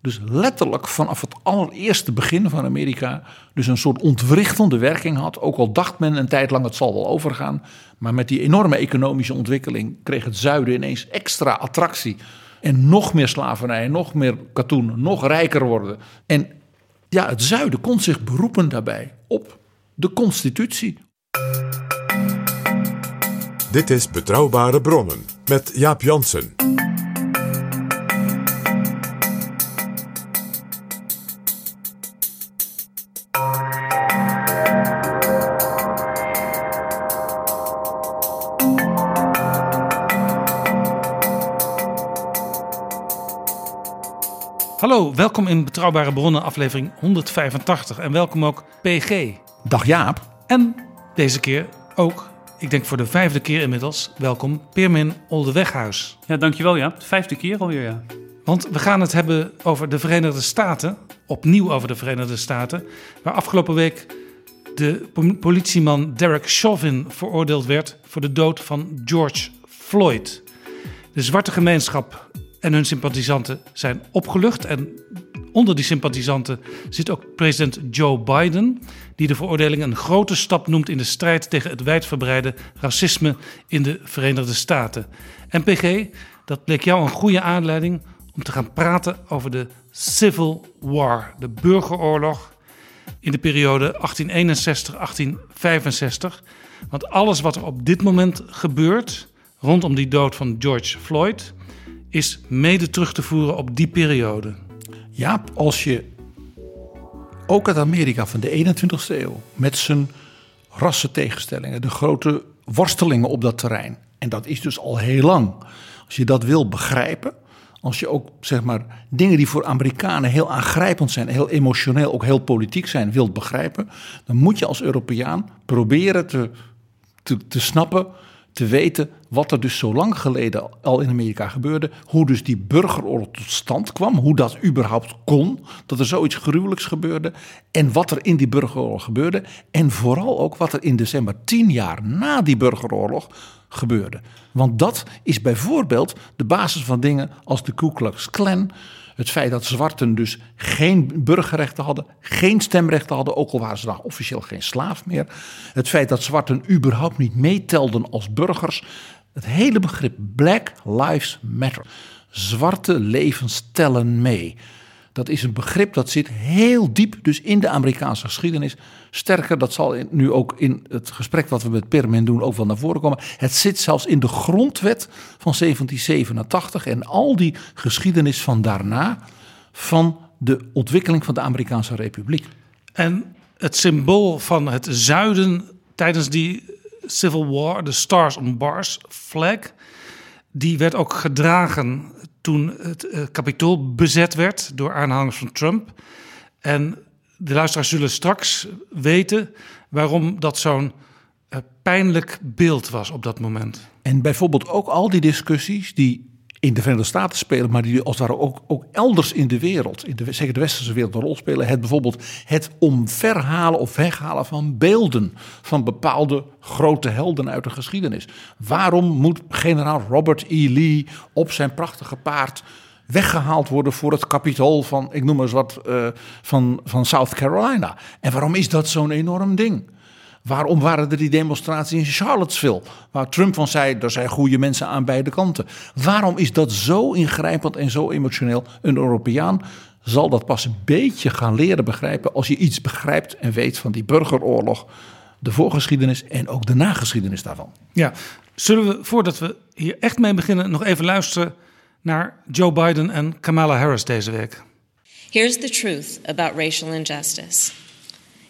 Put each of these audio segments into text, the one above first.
dus letterlijk vanaf het allereerste begin van Amerika dus een soort ontwrichtende werking had. Ook al dacht men een tijd lang het zal wel overgaan. Maar met die enorme economische ontwikkeling kreeg het zuiden ineens extra attractie. En nog meer slavernij, nog meer katoen, nog rijker worden. En ja, het zuiden kon zich beroepen daarbij op de constitutie. Dit is Betrouwbare Bronnen met Jaap Jansen. Hallo, welkom in Betrouwbare Bronnen, aflevering 185. En welkom ook PG. Dag Jaap. En deze keer ook, ik denk voor de vijfde keer inmiddels, welkom Peermin Oldeweghuis. Ja, dankjewel ja. De vijfde keer alweer ja. Want we gaan het hebben over de Verenigde Staten, opnieuw over de Verenigde Staten, waar afgelopen week de politieman Derek Chauvin veroordeeld werd voor de dood van George Floyd. De zwarte gemeenschap en hun sympathisanten zijn opgelucht. En onder die sympathisanten zit ook president Joe Biden, die de veroordeling een grote stap noemt in de strijd tegen het wijdverbreide racisme in de Verenigde Staten. En dat bleek jou een goede aanleiding om te gaan praten over de Civil War, de burgeroorlog in de periode 1861-1865. Want alles wat er op dit moment gebeurt rondom die dood van George Floyd is mede terug te voeren op die periode. Ja, als je ook het Amerika van de 21ste eeuw met zijn rassentegenstellingen, de grote worstelingen op dat terrein, en dat is dus al heel lang, als je dat wil begrijpen, als je ook zeg maar dingen die voor Amerikanen heel aangrijpend zijn, heel emotioneel, ook heel politiek zijn, wilt begrijpen, dan moet je als Europeaan proberen te, te, te snappen te weten wat er dus zo lang geleden al in Amerika gebeurde. Hoe dus die burgeroorlog tot stand kwam. Hoe dat überhaupt kon. Dat er zoiets gruwelijks gebeurde. En wat er in die burgeroorlog gebeurde. En vooral ook wat er in december tien jaar na die burgeroorlog gebeurde. Want dat is bijvoorbeeld de basis van dingen als de Ku Klux Klan het feit dat zwarten dus geen burgerrechten hadden, geen stemrechten hadden, ook al waren ze dan officieel geen slaaf meer. Het feit dat zwarten überhaupt niet meetelden als burgers. Het hele begrip Black Lives Matter. Zwarte levens tellen mee. Dat is een begrip dat zit heel diep dus in de Amerikaanse geschiedenis. Sterker, dat zal nu ook in het gesprek wat we met Permin doen ook wel naar voren komen. Het zit zelfs in de grondwet van 1787 en al die geschiedenis van daarna van de ontwikkeling van de Amerikaanse Republiek. En het symbool van het zuiden tijdens die Civil War, de Stars on Bars flag, die werd ook gedragen toen het uh, kapitool bezet werd door aanhangers van Trump. En de luisteraars zullen straks weten waarom dat zo'n uh, pijnlijk beeld was op dat moment. En bijvoorbeeld ook al die discussies die in de Verenigde Staten spelen, maar die als het ware ook, ook elders in de wereld, in de, zeker de westerse wereld, een rol spelen. Het bijvoorbeeld het omverhalen of weghalen van beelden van bepaalde grote helden uit de geschiedenis. Waarom moet generaal Robert E. Lee op zijn prachtige paard weggehaald worden voor het kapitool van, ik noem eens wat, uh, van, van South Carolina? En waarom is dat zo'n enorm ding? Waarom waren er die demonstraties in Charlottesville? Waar Trump van zei, er zijn goede mensen aan beide kanten. Waarom is dat zo ingrijpend en zo emotioneel? Een Europeaan zal dat pas een beetje gaan leren begrijpen als je iets begrijpt en weet van die burgeroorlog, de voorgeschiedenis en ook de nageschiedenis daarvan. Ja, zullen we voordat we hier echt mee beginnen nog even luisteren naar Joe Biden en Kamala Harris deze week? Here's the truth about racial injustice.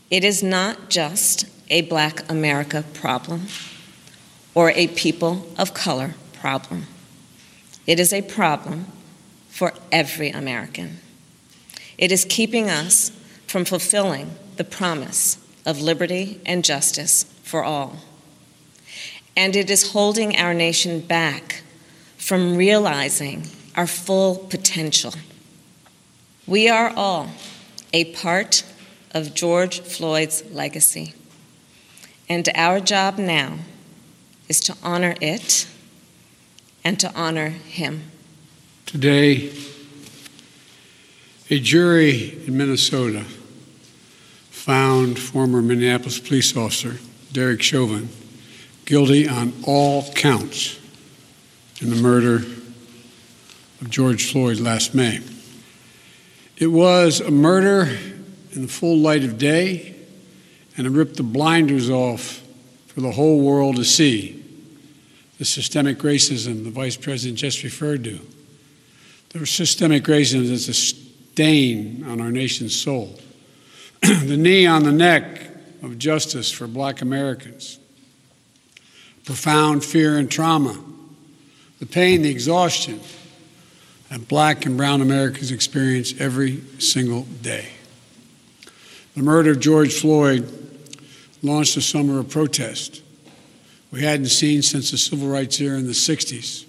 It is not just a black America problem or a people of color problem. It is a problem for every American. It is keeping us from fulfilling the promise of liberty and justice for all. And it is holding our nation back from realizing our full potential. We are all a part of George Floyd's legacy. And our job now is to honor it and to honor him. Today, a jury in Minnesota found former Minneapolis police officer Derek Chauvin guilty on all counts in the murder of George Floyd last May. It was a murder in the full light of day, and it ripped the blinders off for the whole world to see the systemic racism the Vice President just referred to. The systemic racism is a stain on our nation's soul. the knee on the neck of justice for black Americans. Profound fear and trauma. The pain, the exhaustion that black and brown Americans experience every single day. The murder of George Floyd launched a summer of protest we hadn't seen since the civil rights era in the 60s.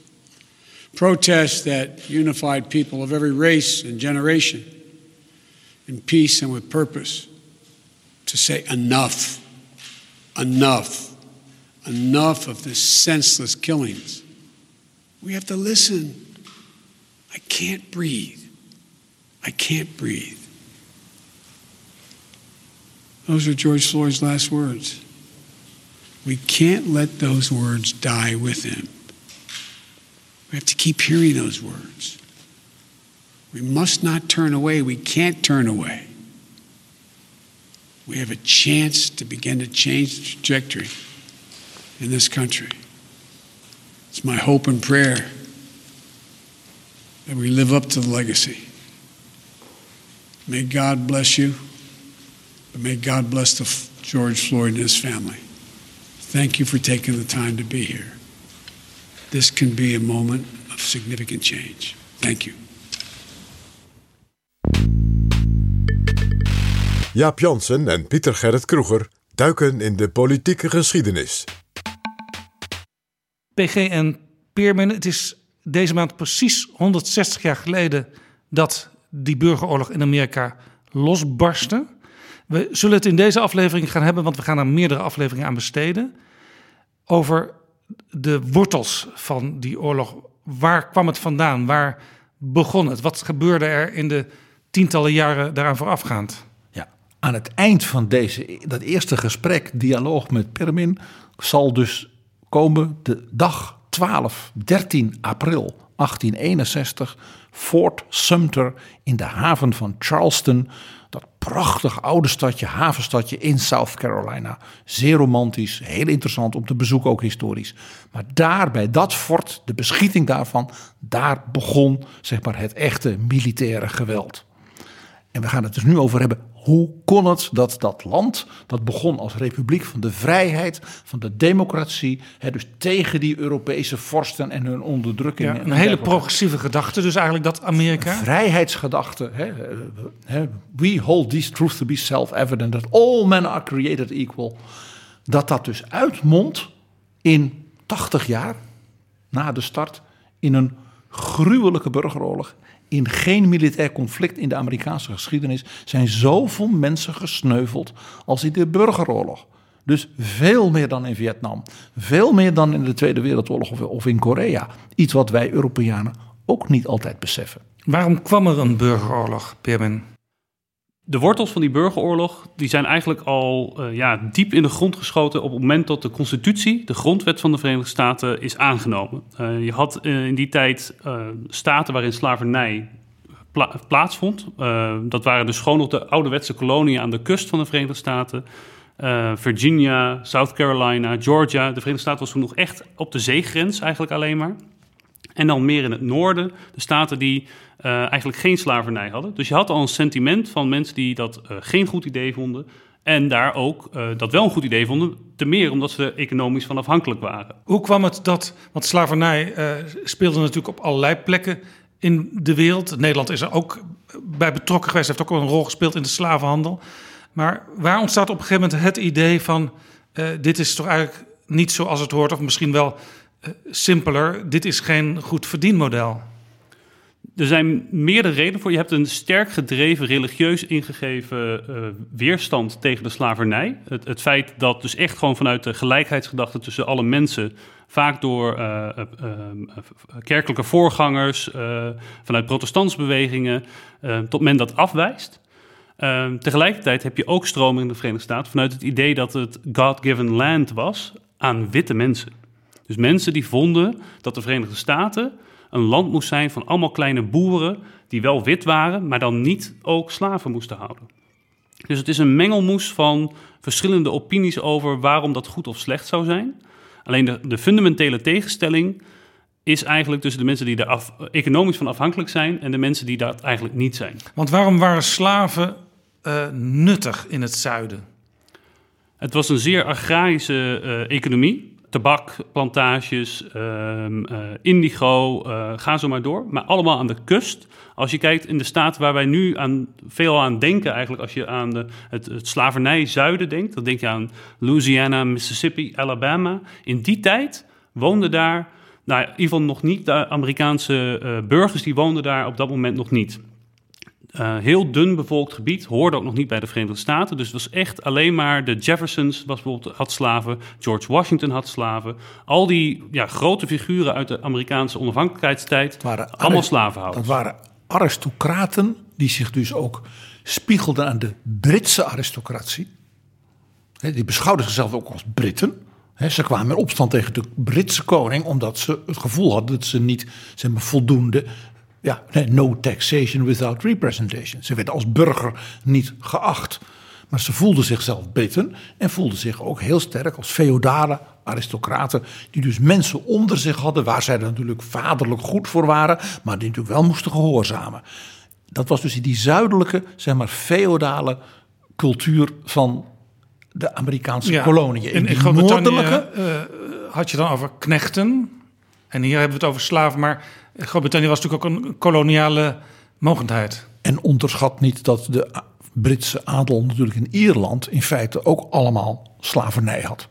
Protests that unified people of every race and generation in peace and with purpose to say enough, enough, enough of this senseless killings. We have to listen. I can't breathe. I can't breathe. Those are George Floyd's last words. We can't let those words die with him. We have to keep hearing those words. We must not turn away. We can't turn away. We have a chance to begin to change the trajectory in this country. It's my hope and prayer that we live up to the legacy. May God bless you, but may God bless the George Floyd and his family. Thank you for taking the time to be here. This can be a moment of significant change. Thank you. Jaap Jansen en Pieter Gerrit Kroeger duiken in de politieke geschiedenis. PG en Peermin, het is deze maand precies 160 jaar geleden dat die burgeroorlog in Amerika losbarstte. We zullen het in deze aflevering gaan hebben, want we gaan er meerdere afleveringen aan besteden. Over de wortels van die oorlog. Waar kwam het vandaan? Waar begon het? Wat gebeurde er in de tientallen jaren daaraan voorafgaand? Ja, aan het eind van deze, dat eerste gesprek, dialoog met Permin, zal dus komen de dag 12, 13 april 1861, Fort Sumter in de haven van Charleston. Dat prachtig oude stadje, havenstadje in South Carolina. Zeer romantisch, heel interessant om te bezoeken, ook historisch. Maar daar, bij dat fort, de beschieting daarvan, daar begon zeg maar, het echte militaire geweld. En we gaan het dus nu over hebben. Hoe kon het dat dat land, dat begon als republiek van de vrijheid, van de democratie, hè, dus tegen die Europese vorsten en hun onderdrukking. Ja, een hele dergelijke. progressieve gedachte, dus eigenlijk dat Amerika. Vrijheidsgedachte. Hè, eh, hè, we hold this truth to be self-evident, that all men are created equal. Dat dat dus uitmondt in 80 jaar na de start in een gruwelijke burgeroorlog. In geen militair conflict in de Amerikaanse geschiedenis zijn zoveel mensen gesneuveld als in de burgeroorlog. Dus veel meer dan in Vietnam. Veel meer dan in de Tweede Wereldoorlog of- in Korea. Iets wat wij Europeanen ook niet altijd beseffen. Waarom kwam er een burgeroorlog, Peermin? De wortels van die burgeroorlog die zijn eigenlijk al eh, ja, diep in de grond geschoten op het moment dat de constitutie, de grondwet van de Verenigde Staten, is aangenomen. Eh, je had eh, in die tijd staten waarin slavernij pla- plaatsvond. Dat waren dus gewoon nog de ouderwetse koloniën aan de kust van de Verenigde Staten. Virginia, South Carolina, Georgia. De Verenigde Staten was toen nog echt op de zeegrens eigenlijk alleen maar. En dan meer in het noorden, de staten die eigenlijk geen slavernij hadden. Dus je had al een sentiment van mensen die dat eh, geen goed idee vonden. En daar ook eh, dat wel een goed idee vonden. Te meer omdat ze er economisch van afhankelijk waren. Hoe kwam het dat, want slavernij eh, speelde natuurlijk op allerlei plekken in de wereld. Nederland is er ook bij betrokken geweest, heeft ook een rol gespeeld in de slavenhandel. Maar waar ontstaat op een gegeven moment het idee van... Dit is toch eigenlijk niet zoals het hoort, of misschien wel simpeler. Dit is geen goed verdienmodel. Er zijn meerdere redenen voor. Je hebt een sterk gedreven, religieus ingegeven uh, weerstand tegen de slavernij. Het, het, feit dat dus echt gewoon vanuit de gelijkheidsgedachte tussen alle mensen, vaak door uh, uh, kerkelijke voorgangers, vanuit protestantsbewegingen, tot men dat afwijst. tegelijkertijd heb je ook stroming in de Verenigde Staten vanuit het idee dat het God-given land was aan witte mensen. Dus mensen die vonden dat de Verenigde Staten een land moest zijn van allemaal kleine boeren die wel wit waren, maar dan niet ook slaven moesten houden. Dus het is een mengelmoes van verschillende opinies over waarom dat goed of slecht zou zijn. Alleen de, de fundamentele tegenstelling is eigenlijk tussen de mensen die er af, economisch van afhankelijk zijn en de mensen die dat eigenlijk niet zijn. Want waarom waren slaven uh, nuttig in het zuiden? Het was een zeer agrarische uh, economie tabakplantages, um, uh, indigo, uh, ga zo maar door. Maar allemaal aan de kust. Als je kijkt in de staat waar wij nu aan, veel aan denken, eigenlijk als je aan de, het, het slavernij zuiden denkt, dan denk je aan Louisiana, Mississippi, Alabama. In die tijd woonden daar, nou, in ieder geval nog niet de Amerikaanse uh, burgers, die woonden daar op dat moment nog niet. Uh, heel dun bevolkt gebied, hoorde ook nog niet bij de Verenigde Staten. Dus het was echt alleen maar de Jeffersons was bijvoorbeeld, had slaven, George Washington had slaven. Al die ja, grote figuren uit de Amerikaanse onafhankelijkheidstijd, waren allemaal slavenhouders. Dat waren aristocraten die zich dus ook spiegelden aan de Britse aristocratie. He, die beschouwden zichzelf ook als Britten. He, ze kwamen in opstand tegen de Britse koning omdat ze het gevoel hadden dat ze niet zeg maar, voldoende ja, no taxation without representation. Ze werden als burger niet geacht. Maar ze voelden zichzelf Britten en voelden zich ook heel sterk als feodale aristocraten. Die dus mensen onder zich hadden waar zij natuurlijk vaderlijk goed voor waren. Maar die natuurlijk wel moesten gehoorzamen. Dat was dus die zuidelijke, zeg maar, feodale cultuur van de Amerikaanse ja, koloniën. In, in noordelijke... Uh, had je dan over knechten. En hier hebben we het over slaven. Maar Groot-Brittannië was natuurlijk ook een koloniale mogendheid. En onderschat niet dat de Britse adel natuurlijk in Ierland in feite ook allemaal slavernij had.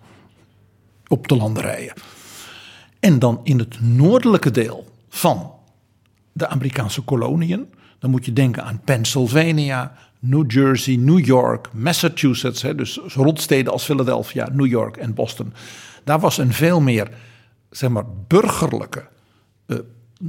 Op de landerijen. En dan in het noordelijke deel van de Amerikaanse koloniën. Dan moet je denken aan Pennsylvania, New Jersey, New York, Massachusetts. Hè, dus rondsteden als Philadelphia, New York en Boston. Daar was een veel meer zeg maar, burgerlijke uh,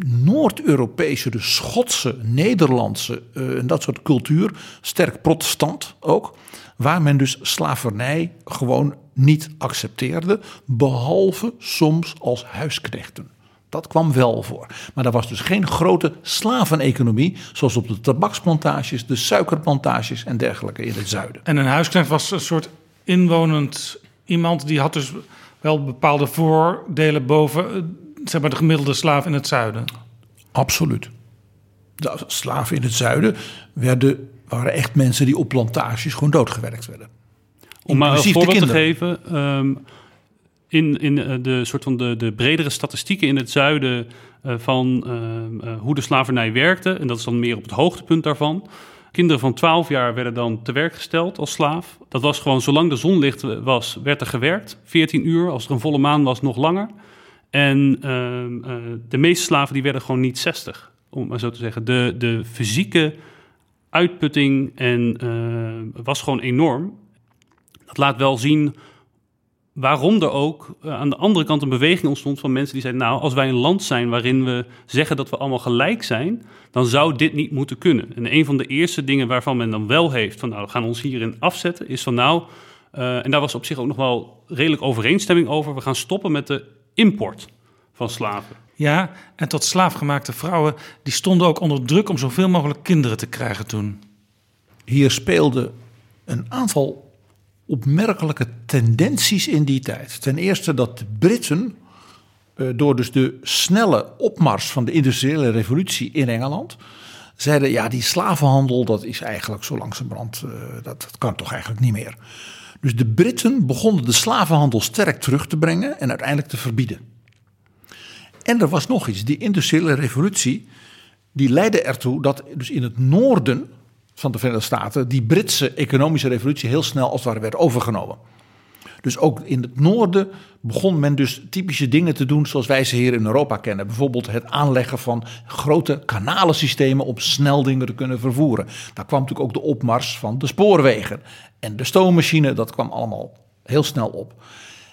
Noord-Europese, de Schotse, Nederlandse uh, en dat soort cultuur, sterk protestant ook, waar men dus slavernij gewoon niet accepteerde, behalve soms als huisknechten. Dat kwam wel voor. Maar er was dus geen grote slaveneconomie, zoals op de tabaksplantages, de suikerplantages en dergelijke in het zuiden. En een huisknecht was een soort inwonend iemand die had dus wel bepaalde voordelen boven zeg maar, de gemiddelde slaaf in het zuiden? Absoluut. De slaven in het zuiden werden, waren echt mensen die op plantages gewoon doodgewerkt werden. Om maar een voorbeeld te geven. Um, in, in eh, de soort van de, de bredere statistieken in het zuiden uh, van uh, uh, hoe de slavernij werkte. En dat is dan meer op het hoogtepunt daarvan. Kinderen van 12 jaar werden dan te werk gesteld als slaaf. Dat was gewoon, zolang de zon licht was, werd er gewerkt. 14 uur, als er een volle maan was, nog langer. En ehm, eh, de meeste slaven die werden gewoon niet 60, om maar zo te zeggen. De, de fysieke uitputting en, uh, was gewoon enorm. Dat laat wel zien waarom er ook uh, aan de andere kant een beweging ontstond van mensen die zeiden: Nou, als wij een land zijn waarin we zeggen dat we allemaal gelijk zijn, dan zou dit niet moeten kunnen. En een van de eerste dingen waarvan men dan wel heeft: van nou, we gaan ons hierin afzetten, is van nou. En daar was op zich ook nog wel redelijk overeenstemming over. We gaan stoppen met de import van slaven. Ja, en tot slaafgemaakte vrouwen, die stonden ook onder druk om zoveel mogelijk kinderen te krijgen toen. Hier speelden een aantal opmerkelijke tendenties in die tijd. Ten eerste dat de Britten, eh, door dus de snelle opmars van de industriële revolutie in Engeland, zeiden: ja, die slavenhandel, dat is eigenlijk zo langzamerhand, uh, dat, dat kan toch eigenlijk niet meer. Dus de Britten begonnen de slavenhandel sterk terug te brengen en uiteindelijk te verbieden. En er was nog iets, die industriële revolutie, die leidde ertoe dat dus in het noorden van de Verenigde Staten die Britse economische revolutie heel snel als het ware werd overgenomen. Dus ook in het noorden begon men dus typische dingen te doen zoals wij ze hier in Europa kennen. Bijvoorbeeld het aanleggen van grote kanalensystemen om snel dingen te kunnen vervoeren. Daar kwam natuurlijk ook de opmars van de spoorwegen. En de stoommachine, dat kwam allemaal heel snel op.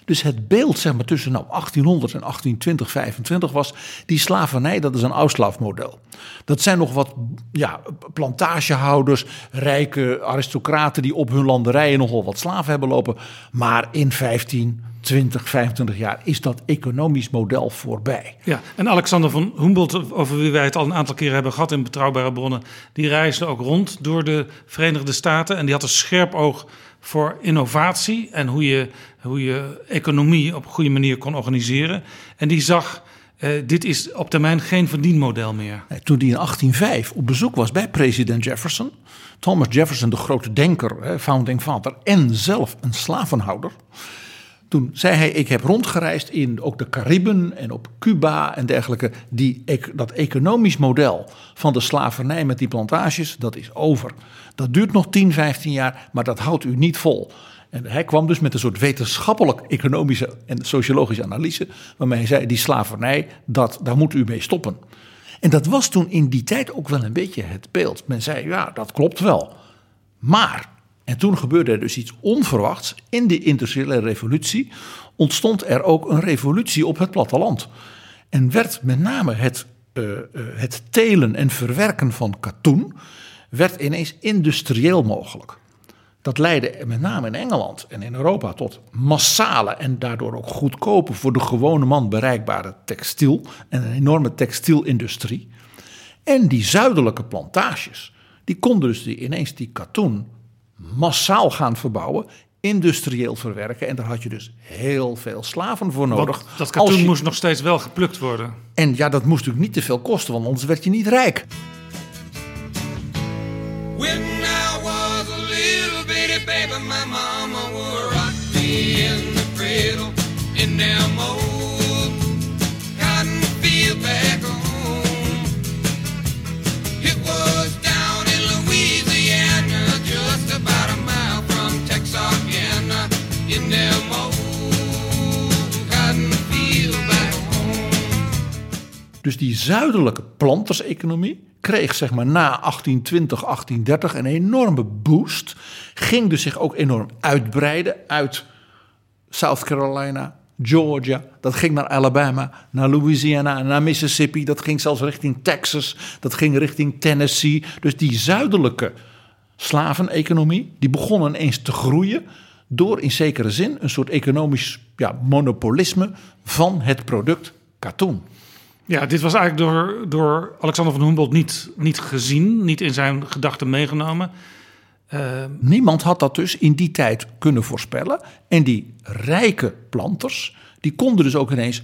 Dus het beeld zeg maar, tussen nou, 1800 en 1820, 25 was die slavernij, dat is een Auslaaf-model. Dat zijn nog wat ja, plantagehouders, rijke aristocraten die op hun landerijen nogal wat slaven hebben lopen. Maar in 15, 20, 25 jaar is dat economisch model voorbij. Ja, en Alexander van Humboldt, over wie wij het al een aantal keren hebben gehad in betrouwbare bronnen, die reisde ook rond door de Verenigde Staten en die had een scherp oog voor innovatie en hoe je, hoe je economie op een goede manier kon organiseren. En die zag, eh, dit is op termijn geen verdienmodel meer. Toen hij in 1805 op bezoek was bij president Jefferson, Thomas Jefferson, de grote denker, founding father, en zelf een slavenhouder. Toen zei hij: Ik heb rondgereisd in ook de Cariben en op Cuba en dergelijke. Die, dat economisch model van de slavernij met die plantages, dat is over. Dat duurt nog 10, 15 jaar, maar dat houdt u niet vol. En hij kwam dus met een soort wetenschappelijk-economische en sociologische analyse. Waarmee hij zei: Die slavernij, dat, daar moet u mee stoppen. En dat was toen in die tijd ook wel een beetje het beeld. Men zei: Ja, dat klopt wel. Maar en toen gebeurde er dus iets onverwachts. In de industriële revolutie ontstond er ook een revolutie op het platteland. En werd met name het, uh, uh, het telen en verwerken van katoen werd ineens industrieel mogelijk. Dat leidde met name in Engeland en in Europa tot massale en daardoor ook goedkope voor de gewone man bereikbare textiel en een enorme textielindustrie. En die zuidelijke plantages, die konden dus die, ineens die katoen massaal gaan verbouwen, industrieel verwerken. En daar had je dus heel veel slaven voor nodig. Want dat katoen moest nog steeds wel geplukt worden. En ja, dat moest natuurlijk niet te veel kosten, want anders werd je niet rijk. When I was Dus die zuidelijke planterseconomie kreeg zeg maar na 1820, 1830 een enorme boost. Ging dus zich ook enorm uitbreiden uit South Carolina, Georgia. Dat ging naar Alabama, naar Louisiana, naar Mississippi. Dat ging zelfs richting Texas. Dat ging richting Tennessee. Dus die zuidelijke slaveneconomie, die begon ineens te groeien door in zekere zin een soort economisch ja, monopolisme van het product katoen. Ja, dit was eigenlijk door, door Alexander van Humboldt niet, niet gezien, niet in zijn gedachten meegenomen. Uh, Niemand had dat dus in die tijd kunnen voorspellen. En die rijke planters, die konden dus ook ineens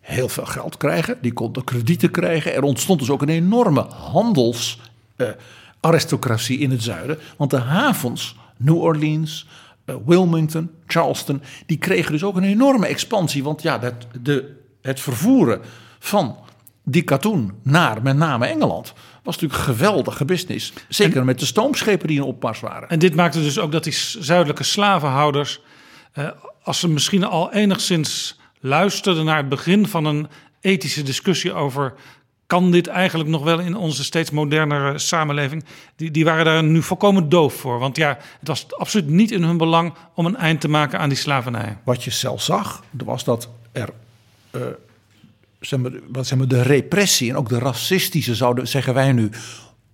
heel veel geld krijgen. Die konden kredieten krijgen. Er ontstond dus ook een enorme handelsaristocratie uh, in het zuiden. Want de havens, New Orleans, uh, Wilmington, Charleston, die kregen dus ook een enorme expansie. Want ja, dat, de, het vervoeren van die katoen naar met name Engeland was natuurlijk geweldige business. Zeker en, met de stoomschepen die in opmars waren. En dit maakte dus ook dat die zuidelijke slavenhouders, eh, als ze misschien al enigszins luisterden naar het begin van een ethische discussie over kan dit eigenlijk nog wel in onze steeds modernere samenleving? Die, die waren daar nu volkomen doof voor. Want ja, het was absoluut niet in hun belang om een eind te maken aan die slavernij. Wat je zelf zag, was dat er uh, zeg maar, wat zeg maar, de repressie en ook de racistische, zouden, zeggen wij nu,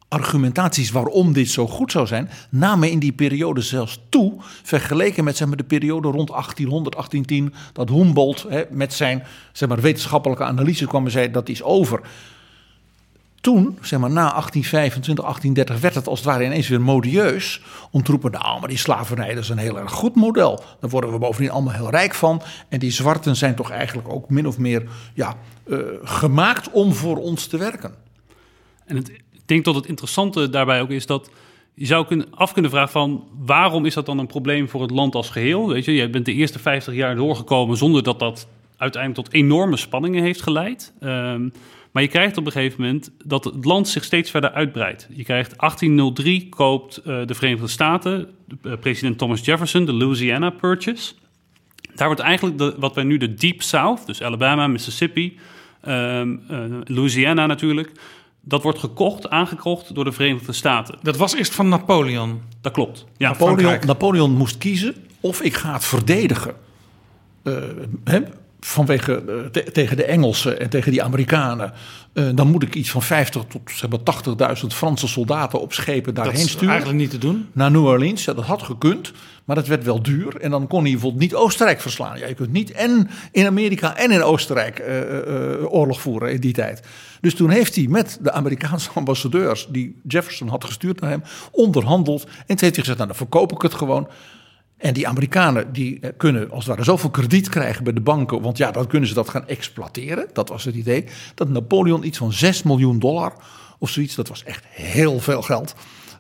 argumentaties waarom dit zo goed zou zijn, namen in die periode zelfs toe, vergeleken met zeg maar, de periode rond 1800, 1810, dat Humboldt hè, met zijn zeg maar, wetenschappelijke analyse kwam en zei dat is over. Toen, zeg maar na 1825, 1830, werd het als het ware ineens weer modieus om te roepen: Nou, maar die slavernij dat is een heel erg goed model. Daar worden we bovendien allemaal heel rijk van. En die zwarten zijn toch eigenlijk ook min of meer ja, uh, gemaakt om voor ons te werken. En ik denk dat het interessante daarbij ook is dat je zou kunnen, af kunnen vragen van waarom is dat dan een probleem voor het land als geheel? Weet je, je bent de eerste 50 jaar doorgekomen zonder dat dat uiteindelijk tot enorme spanningen heeft geleid. Um, Maar je krijgt op een gegeven moment dat het land zich steeds verder uitbreidt. Je krijgt 1803 koopt eh, de Verenigde Staten, uh, president Thomas Jefferson, de Louisiana Purchase. Daar wordt eigenlijk de, wat wij nu de Deep South, dus Alabama, Mississippi, ehm, eh, Louisiana natuurlijk, dat wordt gekocht, aangekocht door de Verenigde Staten. Dat was eerst van Napoleon. Dat klopt. Ja, Napoleon. Napoleon moest kiezen of ik ga het verdedigen. eh, hè, vanwege eh, te- tegen de Engelsen en tegen die Amerikanen. Eh, dan moet ik iets van 50 tot zeg maar, 80.000 Franse soldaten op schepen Dat daarheen is sturen. eigenlijk niet te doen. Naar New Orleans. Ja, dat had gekund, maar dat werd wel duur. En dan kon hij bijvoorbeeld niet Oostenrijk verslaan. Ja, je kunt niet en in Amerika en in Oostenrijk eh, oorlog voeren in die tijd. Dus toen heeft hij met de Amerikaanse ambassadeurs... die Jefferson had gestuurd naar hem, onderhandeld. En toen heeft hij gezegd, nou dan verkoop ik het gewoon... En die Amerikanen die eh, kunnen als het ware zoveel krediet krijgen bij de banken. Want ja, dan kunnen ze dat gaan exploiteren. Dat was het idee. Dat Napoleon iets van 6 miljoen dollar of zoiets. Dat was echt heel veel geld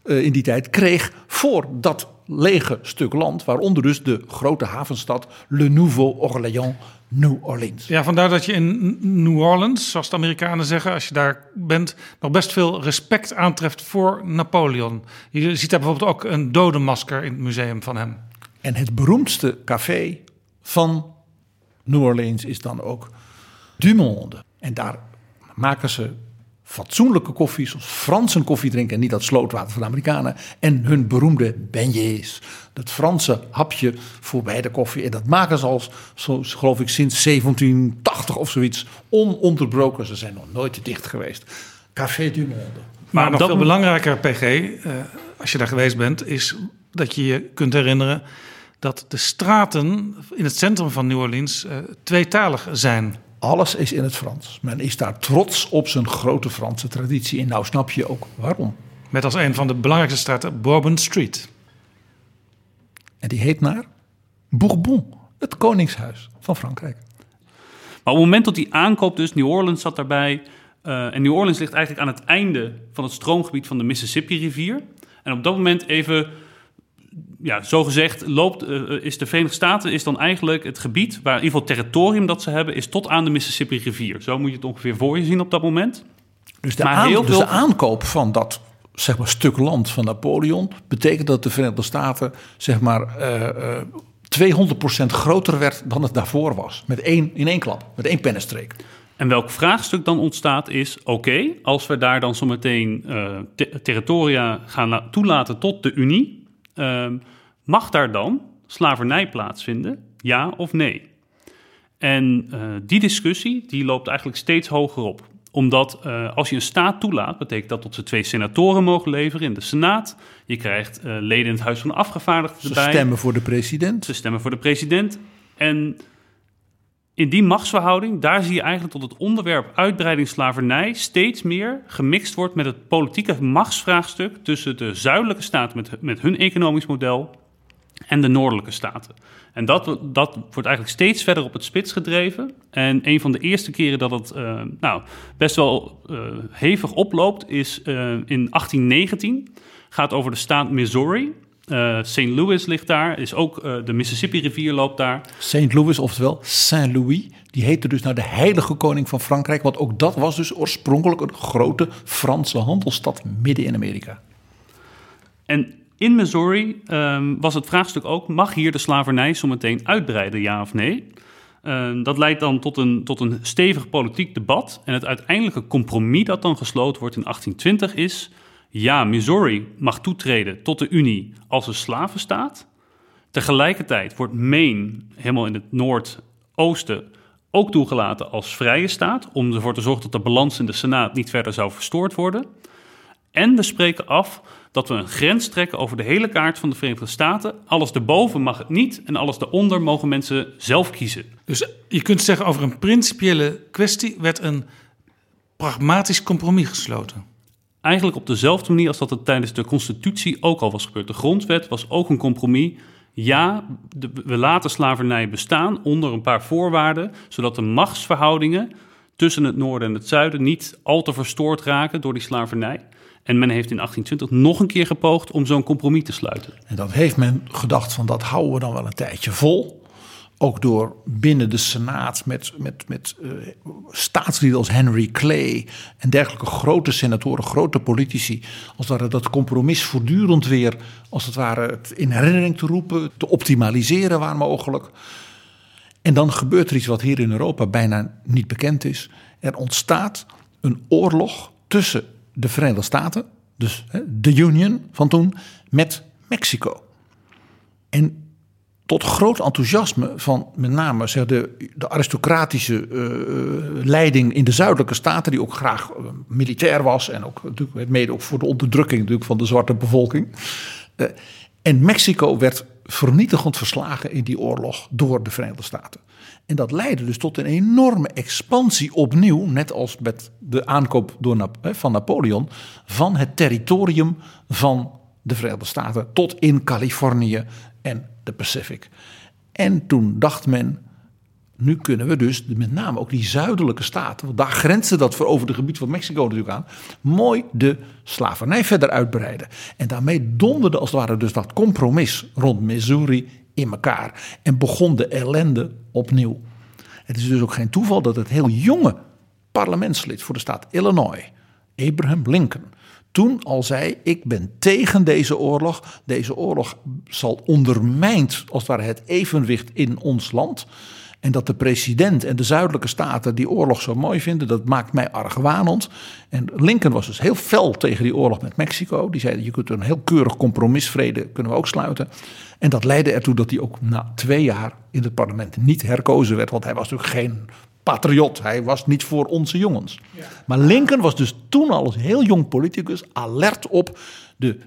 eh, in die tijd. Kreeg voor dat lege stuk land. Waaronder dus de grote havenstad Le Nouveau Orléans, New Orleans. Ja, vandaar dat je in New Orleans, zoals de Amerikanen zeggen, als je daar bent, nog best veel respect aantreft voor Napoleon. Je ziet daar bijvoorbeeld ook een dodenmasker in het museum van hem. En het beroemdste café van New Orleans is dan ook Du Monde. En daar maken ze fatsoenlijke koffie, zoals Fransen koffie drinken en niet dat slootwater van de Amerikanen. En hun beroemde beignets, dat Franse hapje voorbij de koffie. En dat maken ze al, zo, geloof ik, sinds 1780 of zoiets, ononderbroken. Ze zijn nog nooit dicht geweest. Café Du Monde. Maar nog dat veel belangrijker, PG, eh, als je daar geweest bent, is dat je je kunt herinneren dat de straten in het centrum van New Orleans eh, tweetalig zijn. Alles is in het Frans. Men is daar trots op zijn grote Franse traditie. En nou snap je ook waarom. Met als een van de belangrijkste straten Bourbon Street. En die heet naar Bourbon, het koningshuis van Frankrijk. Maar op het moment dat hij aankoopt, dus New Orleans zat daarbij. eh, en New Orleans ligt eigenlijk aan het einde van het stroomgebied van de Mississippi-rivier. En op dat moment even, ja, zo gezegd, loopt, eh, is de Verenigde Staten is dan eigenlijk het gebied waar in ieder geval het territorium dat ze hebben, is tot aan de Mississippi-rivier. Zo moet je het ongeveer voor je zien op dat moment. Dus de, Maar aan- heel dus veel- de aankoop van dat zeg maar, stuk land van Napoleon betekent dat de Verenigde Staten zeg maar, eh, eh, 200% groter werd dan het daarvoor was. Met één, in één klap, met één pennenstreek. En welk vraagstuk dan ontstaat is: oké, als we daar dan zometeen eh te- territoria gaan la- toelaten tot de Unie, ehm, mag daar dan slavernij plaatsvinden? Ja of nee? En eh, die discussie die loopt eigenlijk steeds hoger op. Omdat eh, als je een staat toelaat, betekent dat dat ze twee senatoren mogen leveren in de Senaat. Je krijgt eh, leden in het Huis van Afgevaardigden Ze erbij. stemmen voor de president. Ze stemmen voor de president. En in die machtsverhouding, daar zie je eigenlijk tot het onderwerp uitbreiding slavernij steeds meer gemixt wordt met het politieke machtsvraagstuk tussen de zuidelijke staten met, met hun economisch model en de noordelijke staten. En dat, dat wordt eigenlijk steeds verder op het spits gedreven. En een van de eerste keren dat het eh, nou, best wel eh, hevig oploopt is eh, in 1819. Gaat over de staat Missouri. Eh, St. Louis ligt daar, is ook eh, de Mississippi-rivier loopt daar. St. Louis, oftewel Saint-Louis, die heette dus naar de heilige koning van Frankrijk. Want ook dat was dus oorspronkelijk een grote Franse handelsstad midden in Amerika. En in Missouri ehm, was het vraagstuk ook: mag hier de slavernij zometeen uitbreiden, ja of nee? Ehm, dat leidt dan tot een, tot een stevig politiek debat. En het uiteindelijke compromis dat dan gesloten wordt in 1820 is: ja, Missouri mag toetreden tot de Unie als een slavenstaat. Tegelijkertijd wordt Maine, helemaal in het noordoosten, ook toegelaten als vrije staat. Om ervoor te zorgen dat de balans in de Senaat niet verder zou verstoord worden. En we spreken af dat we een grens trekken over de hele kaart van de Verenigde Staten. Alles erboven mag het niet en alles daaronder mogen mensen zelf kiezen. Dus je kunt zeggen over een principiële kwestie werd een pragmatisch compromis gesloten. Eigenlijk op dezelfde manier als dat het tijdens de Constitutie ook al was gebeurd. De grondwet was ook een compromis. Ja, de- we laten slavernij bestaan onder een paar voorwaarden, zodat de machtsverhoudingen tussen het noorden en het zuiden niet al te verstoord raken door die slavernij. En men heeft in 1820 nog een keer gepoogd om zo'n compromis te sluiten. En dat heeft men gedacht van dat houden we dan wel een tijdje vol. ook door binnen de Senaat met, met, met uh, staatslieden als Henry Clay en dergelijke grote senatoren, grote politici, als het ware dat compromis voortdurend weer, als het ware, in herinnering te roepen, te optimaliseren waar mogelijk. En dan gebeurt er iets wat hier in Europa bijna niet bekend is. Er ontstaat een oorlog tussen de Verenigde Staten, dus de Union van toen, met Mexico. En tot groot enthousiasme van met name de, de aristocratische uh, leiding in de zuidelijke staten, die ook graag uh, militair was en ook natuurlijk mede ook voor de onderdrukking natuurlijk van de zwarte bevolking. En Mexico werd vernietigend verslagen in die oorlog door de Verenigde Staten. En dat leidde dus tot een enorme expansie opnieuw, net als met de aankoop door, van Napoleon, van het territorium van de Verenigde Staten tot in Californië en de Pacific. En toen dacht men, nu kunnen we dus met name ook die zuidelijke staten, want daar grenste dat voor over het gebied van Mexico natuurlijk aan, mooi de slavernij verder uitbreiden. En daarmee donderde als het ware dus dat compromis rond Missouri in elkaar en begon de ellende opnieuw. Het is dus ook geen toeval dat het heel jonge parlementslid voor de staat Illinois, Abraham Lincoln, toen al zei: Ik ben tegen deze oorlog. Deze oorlog zal ondermijnd, als het ware, het evenwicht in ons land. En dat de president en de zuidelijke staten die oorlog zo mooi vinden, dat maakt mij argwanend. En Lincoln was dus heel fel tegen die oorlog met Mexico. Die zei: Je kunt een heel keurig compromisvrede kunnen we ook sluiten. En dat leidde ertoe dat hij ook na twee jaar in het parlement niet herkozen werd. Want hij was natuurlijk geen patriot. Hij was niet voor onze jongens. Maar Lincoln was dus toen al als heel jong politicus alert op de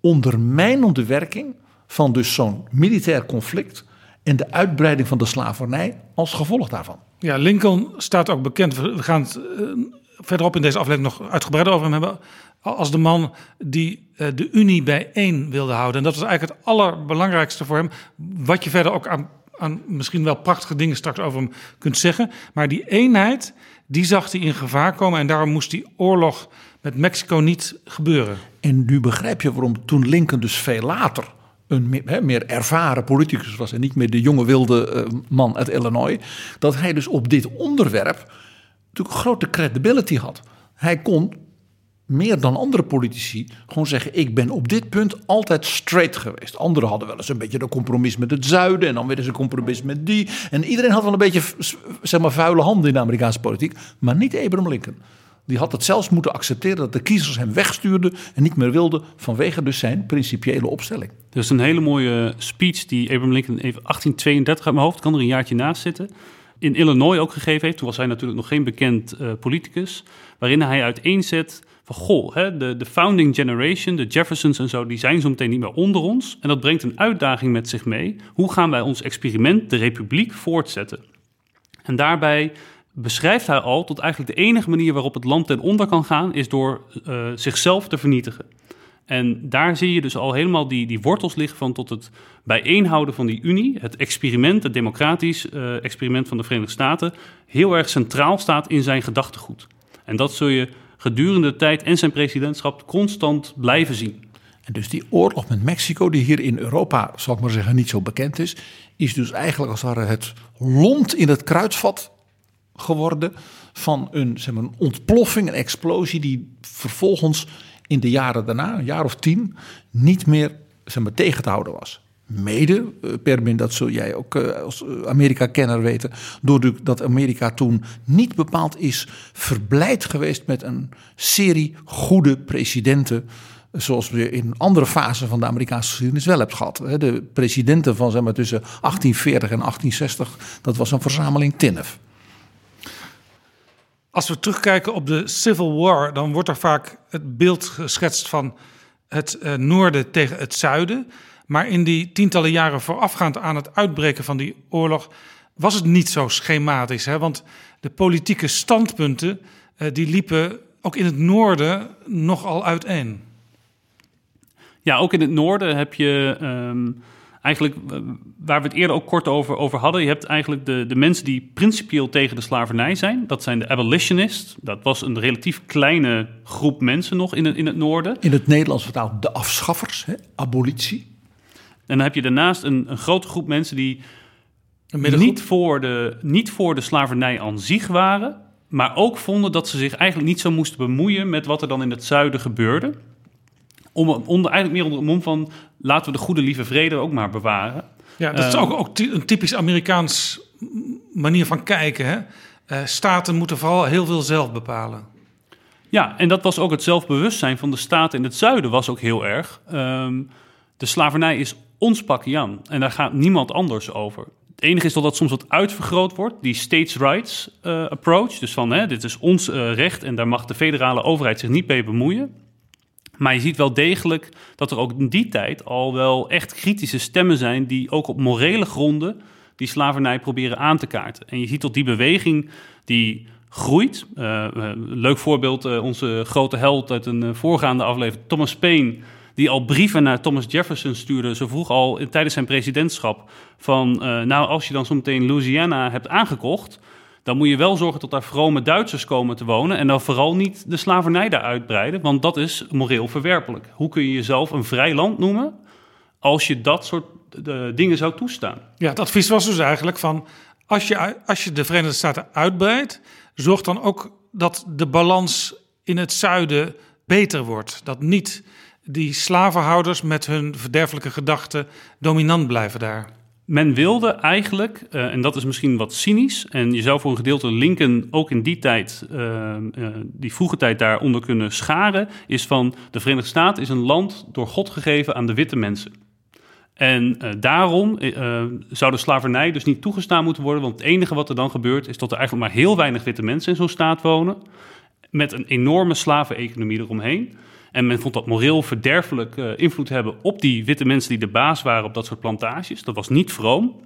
ondermijnende werking van dus zo'n militair conflict en de uitbreiding van de slavernij als gevolg daarvan. Ja, Lincoln staat ook bekend. We gaan het uh, verderop in deze aflevering nog uitgebreider over hem hebben. Als de man die uh, de Unie bijeen wilde houden. En dat was eigenlijk het allerbelangrijkste voor hem. Wat je verder ook aan aan misschien wel prachtige dingen straks over hem kunt zeggen. Maar die eenheid, die zag hij in gevaar komen. En daarom moest die oorlog met Mexico niet gebeuren. En nu begrijp je waarom toen Lincoln dus veel later een meer, meer ervaren politicus was en niet meer de jonge wilde uh, man uit Illinois, dat hij dus op dit onderwerp natuurlijk grote credibility had. Hij kon meer dan andere politici gewoon zeggen: Ik ben op dit punt altijd straight geweest. Anderen hadden wel eens een beetje een compromis met het zuiden. En dan weer eens een compromis met die. En iedereen had wel een beetje zeg maar, vuile handen in de Amerikaanse politiek. Maar niet Abraham Lincoln. Die had het zelfs moeten accepteren dat de kiezers hem wegstuurden en niet meer wilden vanwege dus zijn principiële opstelling. Er is een hele mooie speech die Abraham Lincoln even 1832 uit mijn hoofd, kan er een jaartje naast zitten, in Illinois ook gegeven heeft. Toen was hij natuurlijk nog geen bekend uh, politicus, waarin hij uiteenzet van goh, hè, de, de founding generation, de Jeffersons en zo, die zijn zo meteen niet meer onder ons. En dat brengt een uitdaging met zich mee. Hoe gaan wij ons experiment, de republiek, voortzetten? En daarbij beschrijft hij al tot eigenlijk de enige manier waarop het land ten onder kan gaan, is door uh, zichzelf te vernietigen. En daar zie je dus al helemaal die, die wortels liggen van tot het bijeenhouden van die Unie, het experiment, het democratisch uh, experiment van de Verenigde Staten, heel erg centraal staat in zijn gedachtegoed. En dat zul je gedurende de tijd en zijn presidentschap constant blijven zien. En dus die oorlog met Mexico, die hier in Europa, zal ik maar zeggen, niet zo bekend is, is dus eigenlijk als het het lont in het kruidvat geworden van een, zeg maar, een ontploffing, een explosie, die vervolgens in de jaren daarna, een jaar of tien, niet meer zeg maar, tegen te houden was. Mede, eh, Permin, dat zul jij ook eh, als eh, Amerika-kenner weten, doordat Amerika toen niet bepaald is verblijd geweest met een serie goede presidenten zoals we in andere fasen van de Amerikaanse geschiedenis wel hebben gehad. De presidenten van zeg maar, tussen 1840 en 1860, dat was een verzameling tinnef. Als we terugkijken op de Civil War, dan wordt er vaak het beeld geschetst van het noorden tegen het zuiden. Maar in die tientallen jaren voorafgaand aan het uitbreken van die oorlog was het niet zo schematisch. Hè? Want de politieke standpunten uh, die liepen ook in het noorden nogal uiteen. Ja, ook in het noorden heb je um, eigenlijk, uh, waar we het eerder ook kort over, over hadden, je hebt eigenlijk de, de mensen die principieel tegen de slavernij zijn. Dat zijn de abolitionists. Dat was een relatief kleine groep mensen nog in het, in het noorden. In het Nederlands vertaald de afschaffers, hè? abolitie. En dan heb je daarnaast een, een grote groep mensen die niet voor, de, niet voor de slavernij aan zich waren, maar ook vonden dat ze zich eigenlijk niet zo moesten bemoeien met wat er dan in het zuiden gebeurde. Om, onder, eigenlijk meer onder de mom van laten we de goede lieve vrede ook maar bewaren. Ja, dat is Eh, ook, ook ty- een typisch Amerikaans manier van kijken. Hè? Eh, staten moeten vooral heel veel zelf bepalen. Ja, en dat was ook het zelfbewustzijn van de staten in het zuiden was ook heel erg. Ehm, de slavernij is ons pakje aan en daar gaat niemand anders over. Het enige is dat dat soms wat uitvergroot wordt, die states' rights eh, approach. Dus van, hè, dit is ons recht en daar mag de federale overheid zich niet mee bemoeien. Maar je ziet wel degelijk dat er ook in die tijd al wel echt kritische stemmen zijn... die ook op morele gronden die slavernij proberen aan te kaarten. En je ziet dat die beweging die groeit. Een leuk voorbeeld, eh, onze grote held uit een voorgaande aflevering, Thomas Paine... die al brieven naar Thomas Jefferson stuurde, zo vroeg al tijdens zijn presidentschap... van, nou, als je dan zometeen Louisiana hebt aangekocht... dan moet je wel zorgen dat daar vrome Duitsers komen te wonen... en dan vooral niet de slavernij daar uitbreiden... want dat is moreel verwerpelijk. Hoe kun je jezelf een vrij land noemen... als je dat soort eh, dingen zou toestaan? Ja, het advies was dus eigenlijk van... Als je, als je de Verenigde Staten uitbreidt... zorg dan ook dat de balans in het zuiden beter wordt. Dat niet die slavenhouders met hun verderfelijke gedachten... dominant blijven daar. Men wilde eigenlijk, eh, en dat is misschien wat cynisch, en je zou voor een gedeelte Lincoln ook in die tijd, eh, eh, die vroege tijd daaronder kunnen scharen, is van de Verenigde Staten is een land door God gegeven aan de witte mensen. En daarom zou de slavernij dus niet toegestaan moeten worden, want het enige wat er dan gebeurt is dat er eigenlijk maar heel weinig witte mensen in zo'n staat wonen, met een enorme slaveneconomie eromheen. En men vond dat moreel verderfelijk eh, invloed hebben op die witte mensen die de baas waren op dat soort plantages. Dat was niet vroom.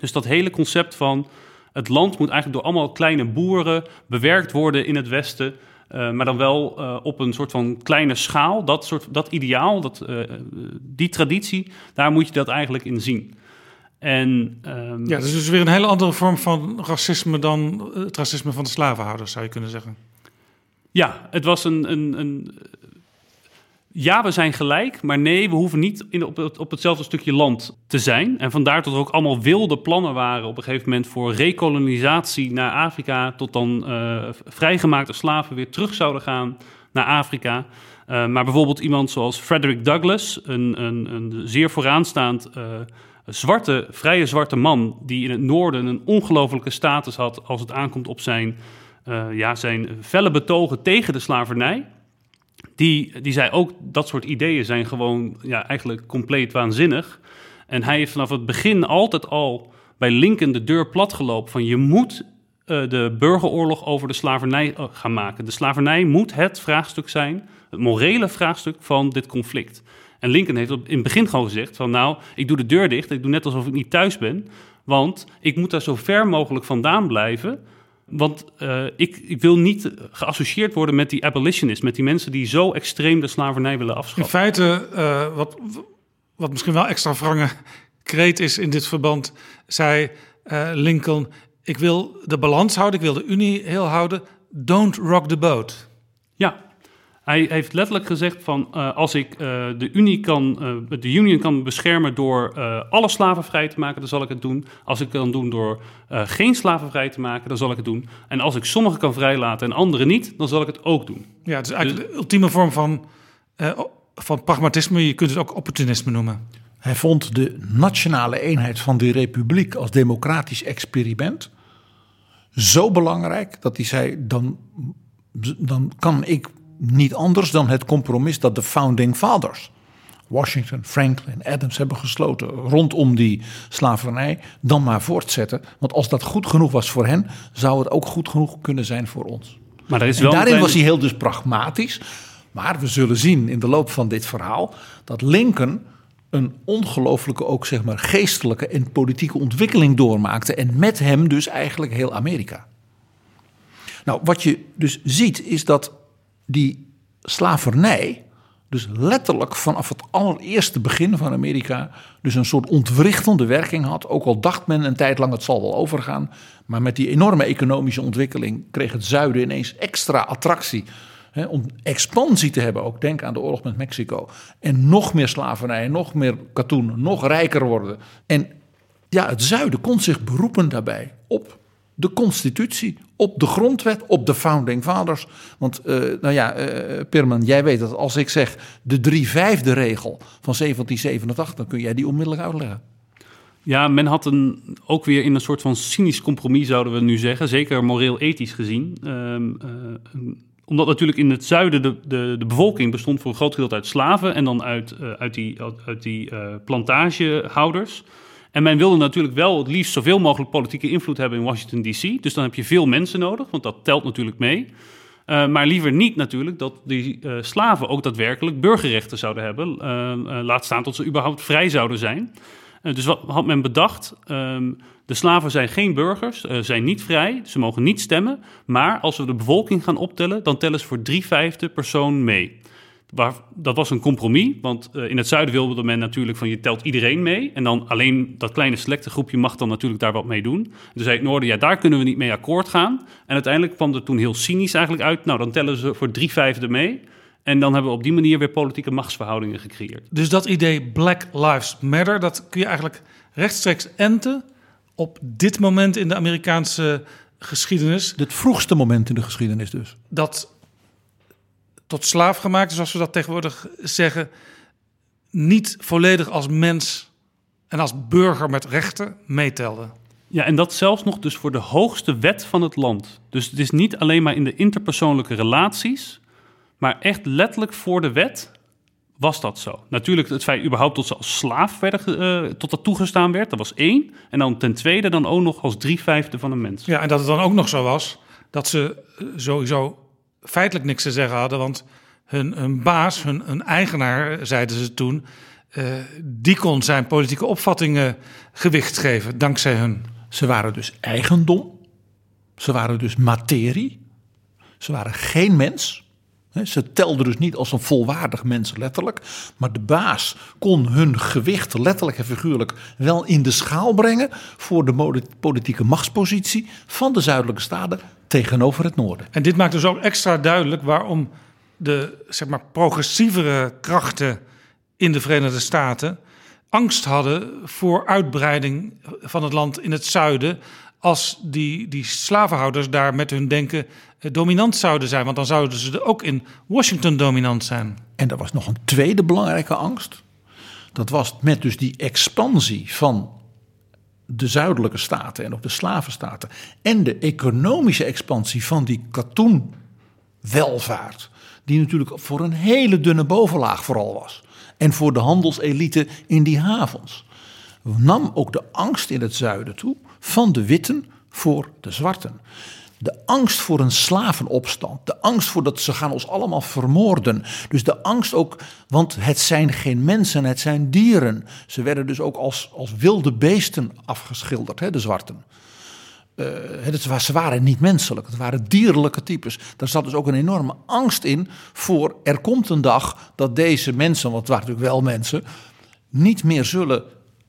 Dus dat hele concept van het land moet eigenlijk door allemaal kleine boeren bewerkt worden in het Westen. eh, maar dan wel eh, op een soort van kleine schaal. Dat, soort, dat ideaal, dat, die traditie, daar moet je dat eigenlijk in zien. En, ehm, Ja, dat is dus weer een hele andere vorm van racisme... dan het racisme van de slavenhouders, zou je kunnen zeggen. Ja, het was een, een, een. Ja, we zijn gelijk, maar nee, we hoeven niet in, op, op hetzelfde stukje land te zijn. En vandaar dat er ook allemaal wilde plannen waren op een gegeven moment voor rekolonisatie naar Afrika. Tot dan eh, vrijgemaakte slaven weer terug zouden gaan naar Afrika. Eh, maar bijvoorbeeld iemand zoals Frederick Douglass, een, een, een zeer vooraanstaand eh, zwarte, vrije zwarte man, die in het noorden een ongelofelijke status had als het aankomt op zijn, ja, zijn felle betogen tegen de slavernij. Die, die zei ook dat soort ideeën zijn gewoon ja, eigenlijk compleet waanzinnig. En hij heeft vanaf het begin altijd al bij Lincoln de deur platgelopen van je moet eh, de burgeroorlog over de slavernij eh, gaan maken. De slavernij moet het vraagstuk zijn, het morele vraagstuk van dit conflict. En Lincoln heeft in het begin gewoon gezegd van nou, ik doe de deur dicht, ik doe net alsof ik niet thuis ben. Want ik moet daar zo ver mogelijk vandaan blijven. Want eh, ik, ik wil niet geassocieerd worden met die abolitionists, met die mensen die zo extreem de slavernij willen In afschaffen. feite, eh, wat, wat misschien wel extra wrange kreet is in dit verband, zei eh, Lincoln: Ik wil de balans houden, ik wil de Unie heel houden. Don't rock the boat. Ja, hij heeft letterlijk gezegd van eh, als ik eh, de Unie kan, eh, de Union kan beschermen door eh, alle slaven vrij te maken, dan zal ik het doen. Als ik het kan doen door eh, geen slaven vrij te maken, dan zal ik het doen. En als ik sommigen kan vrijlaten en anderen niet, dan zal ik het ook doen. Ja, het is eigenlijk de ultieme vorm van, eh, van pragmatisme. Je kunt het ook opportunisme noemen. Hij vond de nationale eenheid van de republiek als democratisch experiment zo belangrijk dat hij zei: dan, dan kan ik niet anders dan het compromis dat de founding fathers, Washington, Franklin, Adams hebben gesloten rondom die slavernij, dan maar voortzetten. Want als dat goed genoeg was voor hen, zou het ook goed genoeg kunnen zijn voor ons. Maar er is En wel een daarin was hij heel dus pragmatisch. Maar we zullen zien in de loop van dit verhaal dat Lincoln een ongelooflijke ook zeg maar geestelijke en politieke ontwikkeling doormaakte en met hem dus eigenlijk heel Amerika. Nou, wat je dus ziet is dat die slavernij dus letterlijk vanaf het allereerste begin van Amerika dus een soort ontwrichtende werking had. Ook al dacht men een tijd lang het zal wel overgaan, maar met die enorme economische ontwikkeling kreeg het zuiden ineens extra attractie. Hè, om expansie te hebben, ook denk aan de oorlog met Mexico. En nog meer slavernij, nog meer katoen, nog rijker worden. En ja, het zuiden kon zich beroepen daarbij op de constitutie, op de grondwet, op de founding fathers. Want, eh, nou ja, eh Pirman, jij weet dat als ik zeg de drie vijfde regel van 1787, dan kun jij die onmiddellijk uitleggen. Ja, men had een, ook weer in een soort van cynisch compromis, zouden we nu zeggen. Zeker moreel-ethisch gezien. Ehm, eh, omdat natuurlijk in het zuiden de, de, de bevolking bestond voor een groot gedeelte uit slaven... en dan uit, uit die, uit die eh, plantagehouders. En men wilde natuurlijk wel het liefst zoveel mogelijk politieke invloed hebben in Washington D.C. Dus dan heb je veel mensen nodig, want dat telt natuurlijk mee. Uh, maar liever niet natuurlijk dat die uh, slaven ook daadwerkelijk burgerrechten zouden hebben. Uh, laat staan tot ze überhaupt vrij zouden zijn. dus wat had men bedacht? Um, de slaven zijn geen burgers, zijn niet vrij, ze mogen niet stemmen. Maar als we de bevolking gaan optellen, dan tellen ze voor drie vijfde persoon mee. Waar, dat was een compromis, want uh, in het zuiden wilde men natuurlijk van je telt iedereen mee. En dan alleen dat kleine selecte groepje mag dan natuurlijk daar wat mee doen. Dus zei het noorden, ja daar kunnen we niet mee akkoord gaan. En uiteindelijk kwam er toen heel cynisch eigenlijk uit, nou dan tellen ze voor drie vijfde mee. En dan hebben we op die manier weer politieke machtsverhoudingen gecreëerd. Dus dat idee Black Lives Matter, dat kun je eigenlijk rechtstreeks enten op dit moment in de Amerikaanse geschiedenis. Het vroegste moment in de geschiedenis dus. Dat tot slaaf gemaakt, zoals we dat tegenwoordig zeggen, niet volledig als mens en als burger met rechten meetelde. Ja, en dat zelfs nog dus voor de hoogste wet van het land. Dus het is niet alleen maar in de interpersoonlijke relaties, maar echt letterlijk voor de wet was dat zo. Natuurlijk het feit überhaupt tot ze als slaaf werden, uh, tot dat toegestaan werd, dat was één. En dan ten tweede dan ook nog als drie vijfde van een mens. Ja, en dat het dan ook nog zo was dat ze sowieso feitelijk niks te zeggen hadden. Want hun, baas, hun, eigenaar, zeiden ze toen, uh, die kon zijn politieke opvattingen gewicht geven, dankzij hun. Ze waren dus eigendom. Ze waren dus materie. Ze waren geen mens. Ze telden dus niet als een volwaardig mens letterlijk. Maar de baas kon hun gewicht letterlijk en figuurlijk wel in de schaal brengen. voor de politieke machtspositie van de zuidelijke staten tegenover het noorden. En dit maakt dus ook extra duidelijk waarom de zeg maar, progressievere krachten in de Verenigde Staten angst hadden voor uitbreiding van het land in het zuiden. Als die, die slavenhouders daar met hun denken dominant zouden zijn. Want dan zouden ze ook in Washington dominant zijn. En er was nog een tweede belangrijke angst. Dat was met dus die expansie van de zuidelijke staten en ook de slavenstaten. En de economische expansie van die katoenwelvaart. Die natuurlijk voor een hele dunne bovenlaag vooral was. En voor de handelselite in die havens. Nam ook de angst in het zuiden toe van de witten voor de zwarten. De angst voor een slavenopstand. De angst voor dat ze gaan ons allemaal vermoorden. Dus de angst ook, want het zijn geen mensen, het zijn dieren. Ze werden dus ook als, als wilde beesten afgeschilderd, hè, de zwarten. Uh, het, ze waren niet menselijk, het waren dierlijke types. Daar zat dus ook een enorme angst in voor er komt een dag dat deze mensen, want het waren natuurlijk wel mensen, niet meer zullen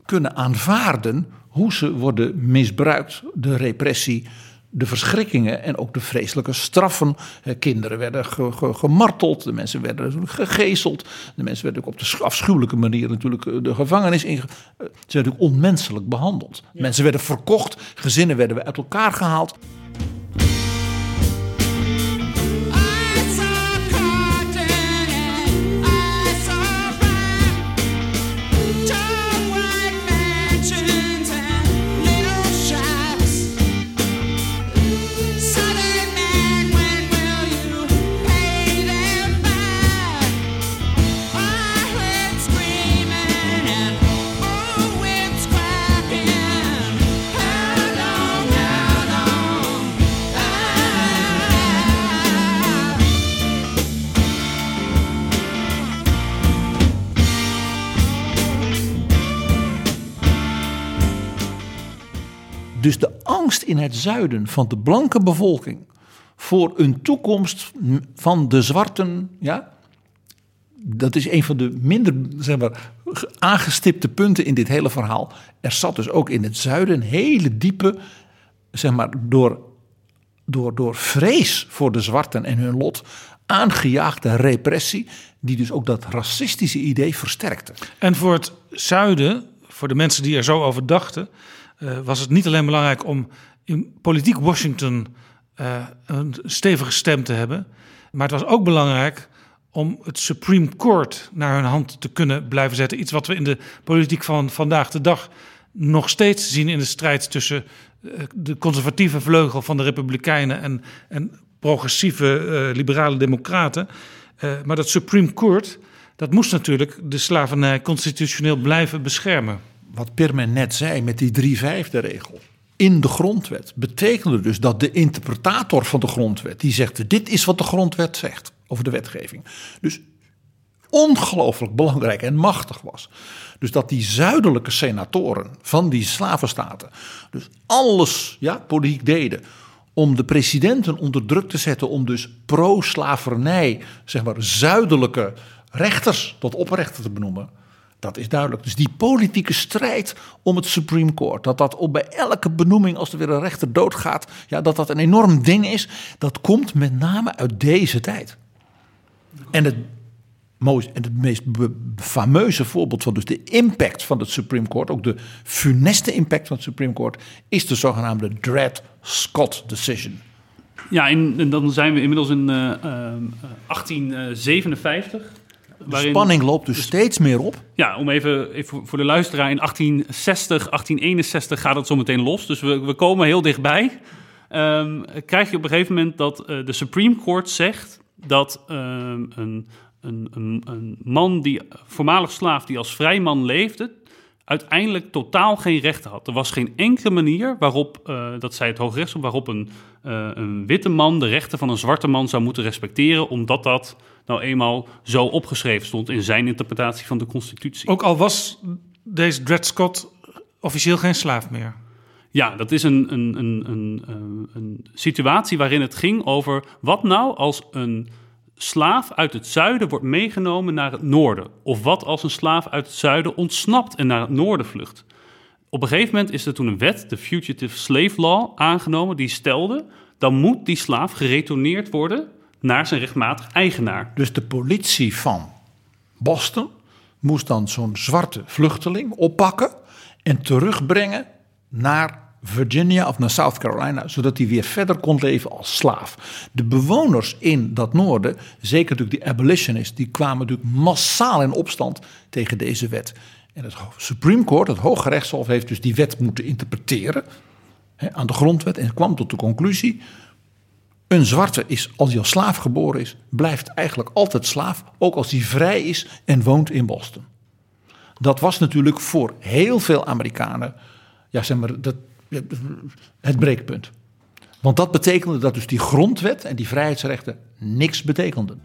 kunnen aanvaarden hoe ze worden misbruikt, de repressie, de verschrikkingen en ook de vreselijke straffen. Kinderen werden ge, ge, gemarteld, de mensen werden gegezeld, de mensen werden ook op de afschuwelijke manier natuurlijk eh, de gevangenis in. Eh, ze werden natuurlijk onmenselijk behandeld. Mensen werden verkocht, gezinnen werden uit elkaar gehaald. Dus de angst in het zuiden van de blanke bevolking voor een toekomst van de zwarten, ja, dat is een van de minder zeg maar, aangestipte punten in dit hele verhaal. Er zat dus ook in het zuiden een hele diepe, zeg maar, door, door, door vrees voor de zwarten en hun lot aangejaagde repressie, die dus ook dat racistische idee versterkte. En voor het zuiden voor de mensen die er zo over dachten, was het niet alleen belangrijk om in politiek Washington uh, een stevige stem te hebben, maar het was ook belangrijk om het Supreme Court naar hun hand te kunnen blijven zetten. Iets wat we in de politiek van vandaag de dag nog steeds zien in de strijd tussen uh, de conservatieve vleugel van de Republikeinen en, en progressieve liberale democraten. maar dat Supreme Court dat moest natuurlijk de slavernij constitutioneel blijven beschermen. Wat Pirmen net zei met die drie vijfde regel in de grondwet betekende dus dat de interpretator van de grondwet die zegt dit is wat de grondwet zegt over de wetgeving. Dus ongelooflijk belangrijk en machtig was. Dus dat die zuidelijke senatoren van die slavenstaten dus alles ja, politiek deden om de presidenten onder druk te zetten om dus pro-slavernij, zeg maar zuidelijke rechters tot oprechter te benoemen. Dat is duidelijk. Dus die politieke strijd om het Supreme Court, dat dat op bij elke benoeming als er weer een rechter doodgaat, ja, dat dat een enorm ding is, dat komt met name uit deze tijd. En het, en het meest fameuze voorbeeld van dus de impact van het Supreme Court, ook de funeste impact van het Supreme Court, is de zogenaamde Dred Scott Decision. Ja, en dan zijn we inmiddels in uh, uh, 1857. De spanning loopt dus, dus, steeds meer op. Ja, om even, even voor de luisteraar. In 1860, 1861 gaat het zo meteen los. Dus we, we komen heel dichtbij. Um, krijg je op een gegeven moment dat uh, de Supreme Court zegt dat um, een, een, een, een, man die voormalig slaaf die als vrijman leefde, uiteindelijk totaal geen rechten had. Er was geen enkele manier waarop, uh, dat zei het Hoogrechtshof, waarop een, uh, een witte man de rechten van een zwarte man zou moeten respecteren, omdat dat nou eenmaal zo opgeschreven stond in zijn interpretatie van de Constitutie. Ook al was deze Dred Scott officieel geen slaaf meer. Ja, dat is een, een, een, een, eh, een situatie waarin het ging over wat nou als een slaaf uit het zuiden wordt meegenomen naar het noorden? Of wat als een slaaf uit het zuiden ontsnapt en naar het noorden vlucht? Op een gegeven moment is er toen een wet, de Fugitive Slave Law, aangenomen die stelde... dan moet die slaaf geretourneerd worden naar zijn rechtmatig eigenaar. Dus de politie van Boston moest dan zo'n zwarte vluchteling oppakken... en terugbrengen naar Virginia of naar South Carolina, zodat hij weer verder kon leven als slaaf. De bewoners in dat noorden, zeker natuurlijk die abolitionists, die kwamen natuurlijk massaal in opstand tegen deze wet. En het Supreme Court, het Hoge Rechtshof, heeft dus die wet moeten interpreteren hè, aan de grondwet en kwam tot de conclusie: een zwarte is, als hij als slaaf geboren is, blijft eigenlijk altijd slaaf, ook als hij vrij is en woont in Boston. Dat was natuurlijk voor heel veel Amerikanen, ja, zeg maar, dat, het breekpunt. Want dat betekende dat dus die grondwet en die vrijheidsrechten niks betekenden.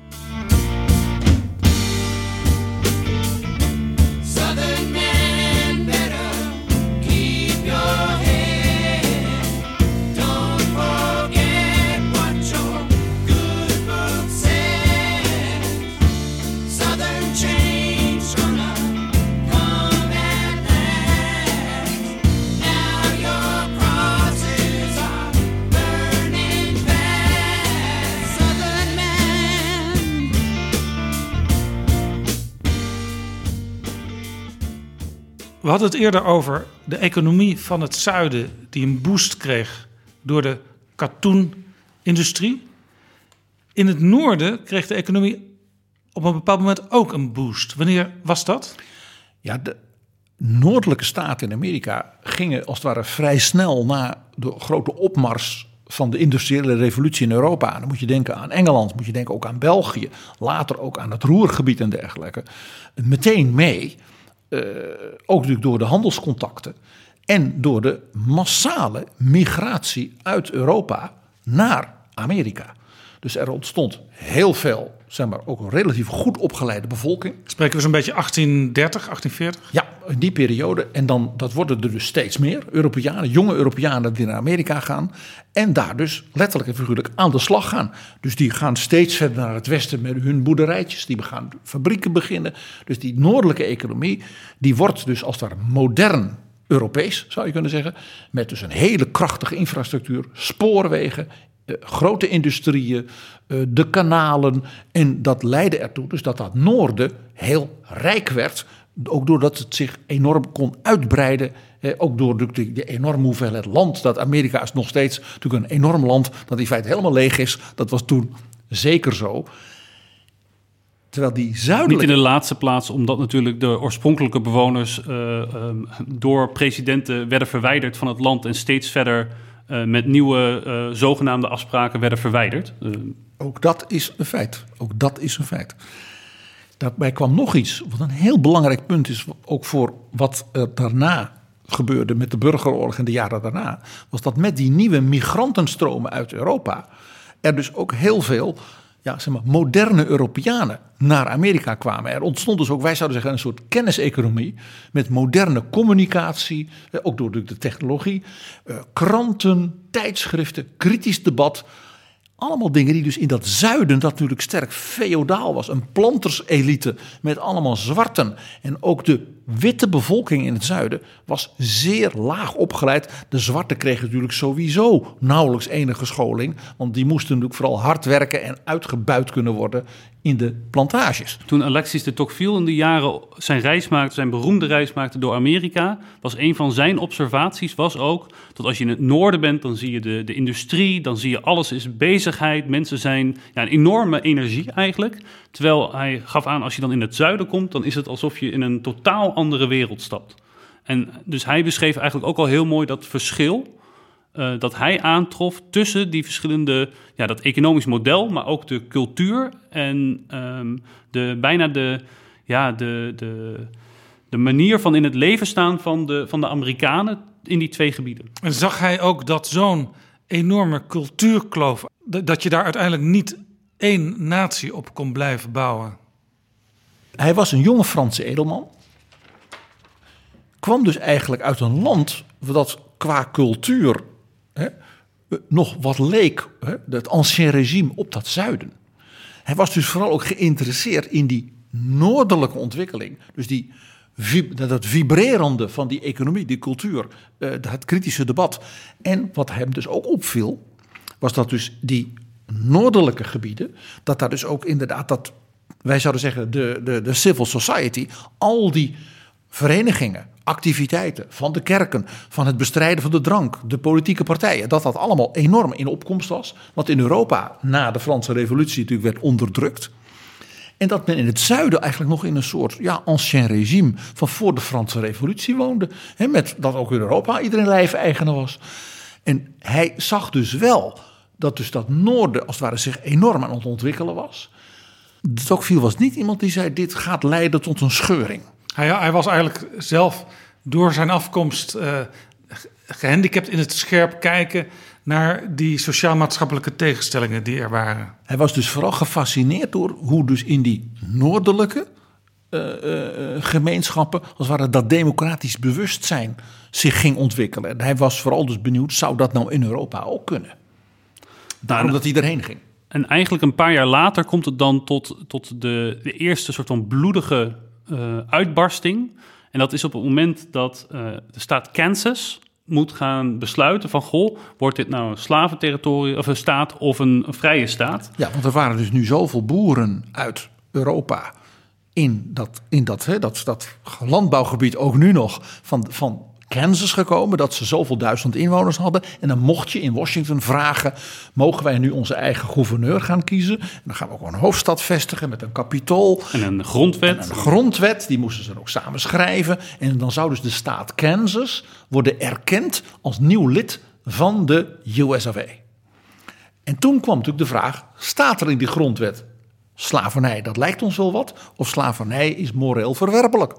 We hadden het eerder over de economie van het zuiden die een boost kreeg door de katoenindustrie. In het noorden kreeg de economie op een bepaald moment ook een boost. Wanneer was dat? Ja, de noordelijke staten in Amerika gingen als het ware vrij snel na de grote opmars van de industriële revolutie in Europa. Dan moet je denken aan Engeland, moet je denken ook aan België, later ook aan het Roergebied en dergelijke. Meteen mee ook natuurlijk door de handelscontacten en door de massale migratie uit Europa naar Amerika. Dus er ontstond heel veel, zeg maar, ook een relatief goed opgeleide bevolking. Spreken we zo'n beetje 1830, 1840? Ja, in die periode. En dan, dat worden er dus steeds meer. Europeanen, jonge Europeanen die naar Amerika gaan. En daar dus letterlijk en figuurlijk aan de slag gaan. Dus die gaan steeds verder naar het westen met hun boerderijtjes. Die gaan fabrieken beginnen. Dus die noordelijke economie, die wordt dus als het ware modern Europees, zou je kunnen zeggen. Met dus een hele krachtige infrastructuur, spoorwegen, grote industrieën, eh, de kanalen. En dat leidde ertoe dus dat dat noorden heel rijk werd Ook doordat het zich enorm kon uitbreiden. Ook door de, de enorme hoeveelheid land. Dat Amerika is nog steeds natuurlijk een enorm land dat in feite helemaal leeg is. Dat was toen zeker zo. Terwijl die zuidelijke... Niet in de laatste plaats, omdat natuurlijk de oorspronkelijke bewoners uh, um, door presidenten werden verwijderd van het land en steeds verder uh, met nieuwe uh, zogenaamde afspraken werden verwijderd. Ook dat is een feit. Ook dat is een feit. Daarbij kwam nog iets, wat een heel belangrijk punt is, ook voor wat er daarna gebeurde met de burgeroorlog en de jaren daarna, was dat met die nieuwe migrantenstromen uit Europa er dus ook heel veel ja, zeg maar, moderne Europeanen naar Amerika kwamen. Er ontstond dus ook, wij zouden zeggen, een soort kenniseconomie met moderne communicatie, eh, ook door de technologie, eh, kranten, tijdschriften, kritisch debat. Allemaal dingen die dus in dat zuiden, dat natuurlijk sterk feodaal was, een planterselite met allemaal zwarten. En ook de witte bevolking in het zuiden was zeer laag opgeleid. De zwarten kregen natuurlijk sowieso nauwelijks enige scholing, want die moesten natuurlijk vooral hard werken en uitgebuit kunnen worden in de plantages. Toen Alexis de Tocqueville in de jaren zijn reis maakte, zijn beroemde reis maakte door Amerika, was een van zijn observaties was ook dat als je in het noorden bent, dan zie je de, de industrie, dan zie je alles is bezigheid, mensen zijn ja, een enorme energie eigenlijk. Terwijl hij gaf aan, als je dan in het zuiden komt, dan is het alsof je in een totaal andere wereld stapt. En dus hij beschreef eigenlijk ook al heel mooi dat verschil uh, dat hij aantrof tussen die verschillende, ja, dat economisch model, maar ook de cultuur en um, de, bijna de, ja, de, de, de manier van in het leven staan van de, van de Amerikanen in die twee gebieden. En zag hij ook dat zo'n enorme cultuurkloof, dat je daar uiteindelijk niet één natie op kon blijven bouwen? Hij was een jonge Franse edelman. Kwam dus eigenlijk uit een land dat qua cultuur hè, nog wat leek, hè, het ancien regime, op dat zuiden. Hij was dus vooral ook geïnteresseerd in die noordelijke ontwikkeling. Dus die, dat vibrerende van die economie, die cultuur, eh, het kritische debat. En wat hem dus ook opviel, was dat dus die noordelijke gebieden, dat daar dus ook inderdaad dat, wij zouden zeggen, de, de, de civil society, al die verenigingen, activiteiten van de kerken, van het bestrijden van de drank, de politieke partijen, dat dat allemaal enorm in opkomst was. Wat in Europa na de Franse Revolutie natuurlijk werd onderdrukt. En dat men in het zuiden eigenlijk nog in een soort ja, ancien regime van voor de Franse Revolutie woonde. Hè, met dat ook in Europa iedereen lijfeigenaar was. En hij zag dus wel dat dus dat noorden als het ware zich enorm aan het ontwikkelen was. Tocqueville was niet iemand die zei dit gaat leiden tot een scheuring. Hij, hij was eigenlijk zelf door zijn afkomst uh, gehandicapt in het scherp kijken naar die sociaal-maatschappelijke tegenstellingen die er waren. Hij was dus vooral gefascineerd door hoe dus in die noordelijke uh, uh, gemeenschappen, als het ware dat democratisch bewustzijn zich ging ontwikkelen. En hij was vooral dus benieuwd, zou dat nou in Europa ook kunnen? Daarom dat hij erheen ging. En eigenlijk een paar jaar later komt het dan tot, tot de, de eerste soort van bloedige uh, uitbarsting. En dat is op het moment dat uh, de staat Kansas moet gaan besluiten van... goh, wordt dit nou een slaventerritorium of een staat of een, een vrije staat? Ja, want er waren dus nu zoveel boeren uit Europa in dat, in dat, hè, dat, dat landbouwgebied ook nu nog van, van Kansas gekomen dat ze zoveel duizend inwoners hadden. En dan mocht je in Washington vragen: mogen wij nu onze eigen gouverneur gaan kiezen? En dan gaan we ook een hoofdstad vestigen met een kapitool. En een grondwet. En een grondwet, die moesten ze ook samen schrijven. En dan zou dus de staat Kansas worden erkend als nieuw lid van de US of A. En toen kwam natuurlijk de vraag: staat er in die grondwet slavernij? Dat lijkt ons wel wat. Of slavernij is moreel verwerpelijk?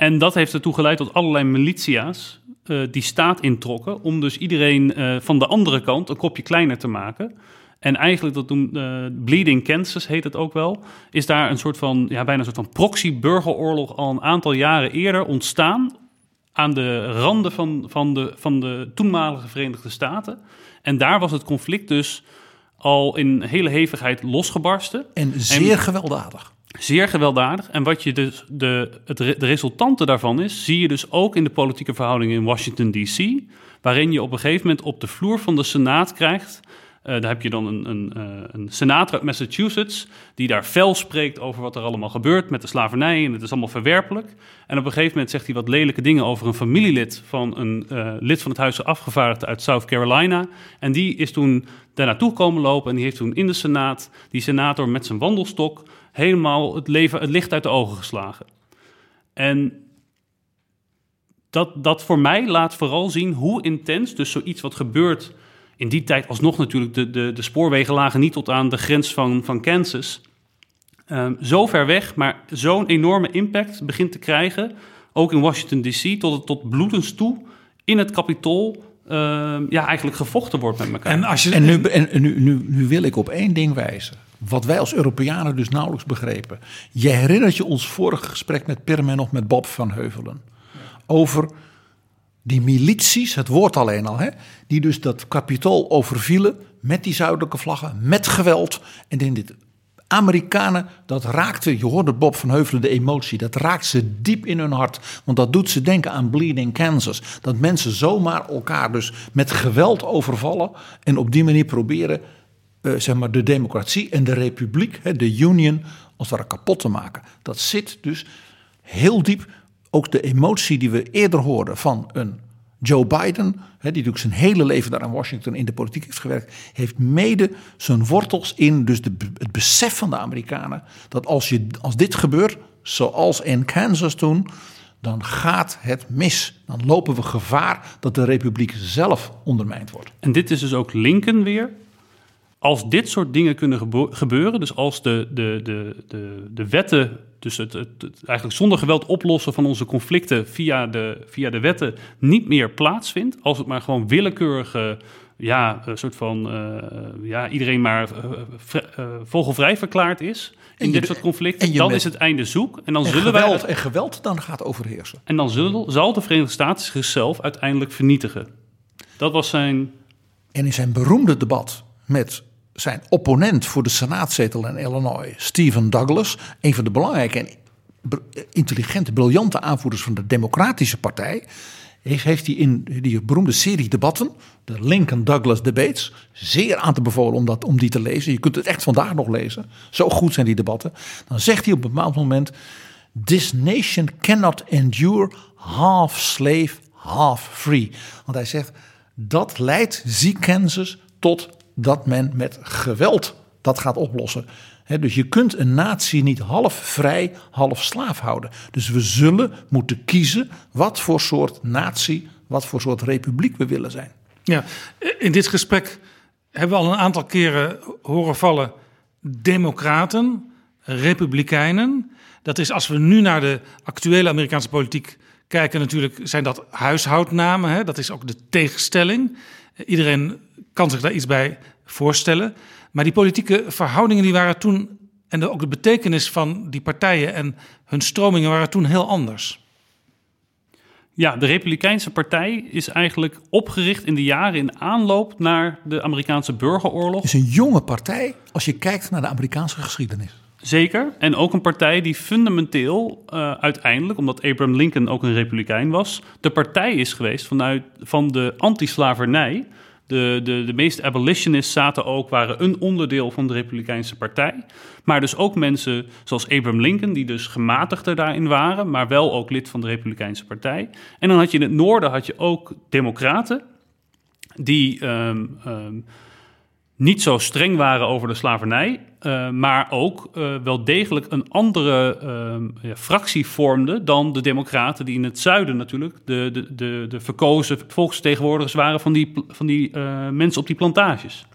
En dat heeft ertoe geleid tot allerlei militia's uh, die staat introkken. Om dus iedereen uh, van de andere kant een kopje kleiner te maken. En eigenlijk, dat doen, uh, Bleeding Kansas heet het ook wel, is daar een soort van, ja, bijna een soort van proxy-burgeroorlog al een aantal jaren eerder ontstaan. Aan de randen van, van, de, van de toenmalige Verenigde Staten. En daar was het conflict dus al in hele hevigheid losgebarsten. En zeer en, gewelddadig. Zeer gewelddadig. En wat je dus de, het, de resultante daarvan is, zie je dus ook in de politieke verhoudingen in Washington DC, waarin je op een gegeven moment op de vloer van de Senaat krijgt daar heb je dan een, een, een senator uit Massachusetts die daar fel spreekt over wat er allemaal gebeurt met de slavernij en het is allemaal verwerpelijk. En op een gegeven moment zegt hij wat lelijke dingen over een familielid van een lid van het Huis afgevaardigden uit South Carolina. En die is toen daar naartoe komen lopen en die heeft toen in de Senaat die senator met zijn wandelstok helemaal het, leven, het licht uit de ogen geslagen. En dat, dat voor mij laat vooral zien hoe intens dus zoiets wat gebeurt. In die tijd alsnog natuurlijk, de, de, de spoorwegen lagen niet tot aan de grens van, van Kansas. Um, zo ver weg, maar zo'n enorme impact begint te krijgen. Ook in Washington DC, tot, tot bloedens toe in het kapitool. Uh, ja, eigenlijk gevochten wordt met elkaar. En, als je, en, nu, en nu, nu, nu wil ik op één ding wijzen. Wat wij als Europeanen dus nauwelijks begrepen. Je herinnert je ons vorige gesprek met Pirmen nog met Bob van Heuvelen. Over die milities, het woord alleen al, hè, die dus dat kapitool overvielen met die zuidelijke vlaggen, met geweld. En in dit Amerikanen, dat raakte, je hoorde Bob van Heuvelen de emotie, dat raakt ze diep in hun hart. Want dat doet ze denken aan Bleeding Kansas. Dat mensen zomaar elkaar dus met geweld overvallen en op die manier proberen uh, zeg maar de democratie en de republiek, de Union, als het ware kapot te maken. Dat zit dus heel diep. Ook de emotie die we eerder hoorden van een Joe Biden, die natuurlijk zijn hele leven daar in Washington in de politiek heeft gewerkt, heeft mede zijn wortels in dus de, het besef van de Amerikanen dat als, je, als dit gebeurt, zoals in Kansas toen, dan gaat het mis. Dan lopen we gevaar dat de republiek zelf ondermijnd wordt. En dit is dus ook Lincoln weer, als dit soort dingen kunnen gebeuren, dus als de, de, de, de, de wetten, dus het, het, eigenlijk zonder geweld oplossen van onze conflicten via de, via de wetten niet meer plaatsvindt, als het maar gewoon willekeurige, ja, een soort van, uh, ja, iedereen maar uh, vogelvrij verklaard is in dit soort conflicten, dan is het einde zoek. En dan en zullen geweld, wij. En geweld dan gaat overheersen. En dan zullen, zal de Verenigde Staten zichzelf uiteindelijk vernietigen. Dat was zijn. En in zijn beroemde debat met zijn opponent voor de senaatzetel in Illinois, Stephen Douglas, een van de belangrijke en intelligente, briljante aanvoerders van de Democratische Partij, heeft hij in die beroemde serie debatten, de Lincoln-Douglas Debates, zeer aan te bevolen om, dat, om die te lezen. Je kunt het echt vandaag nog lezen. Zo goed zijn die debatten. Dan zegt hij op een bepaald moment: This nation cannot endure half slave, half free. Want hij zegt dat leidt, zie Kansas, tot dat men met geweld dat gaat oplossen. dus je kunt een natie niet half vrij, half slaaf houden. Dus we zullen moeten kiezen wat voor soort natie, wat voor soort republiek we willen zijn. Ja, in dit gesprek hebben we al een aantal keren horen vallen democraten, republikeinen. Dat is als we nu naar de actuele Amerikaanse politiek kijken, natuurlijk zijn dat huishoudnamen. Hè? Dat is ook de tegenstelling. Iedereen kan zich daar iets bij voorstellen. Maar die politieke verhoudingen die waren toen, en de, ook de betekenis van die partijen en hun stromingen waren toen heel anders. Ja, de Republikeinse Partij is eigenlijk opgericht in de jaren in aanloop naar de Amerikaanse burgeroorlog. Het is een jonge partij als je kijkt naar de Amerikaanse geschiedenis. Zeker. En ook een partij die fundamenteel uh, uiteindelijk, omdat Abraham Lincoln ook een republikein was, de partij is geweest vanuit van de anti-slavernij. De, de, de meeste abolitionists zaten ook, waren een onderdeel van de Republikeinse Partij. Maar dus ook mensen zoals Abraham Lincoln, die dus gematigder daarin waren, maar wel ook lid van de Republikeinse Partij. En dan had je in het noorden had je ook democraten, die um, um, niet zo streng waren over de slavernij, uh, maar ook uh, wel degelijk een andere ja, fractie vormden dan de Democraten, die in het zuiden natuurlijk de, de, de, de verkozen volksvertegenwoordigers waren van die, van die mensen op die plantages.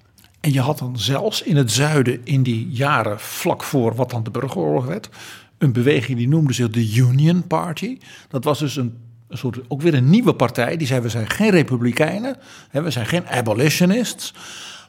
En je had dan zelfs in het zuiden, in die jaren vlak voor wat dan de burgeroorlog werd, een beweging die noemde zich de Union Party. Dat was dus een een soort, ook weer een nieuwe partij. Die zei: We zijn geen republikeinen, hè, we zijn geen abolitionists.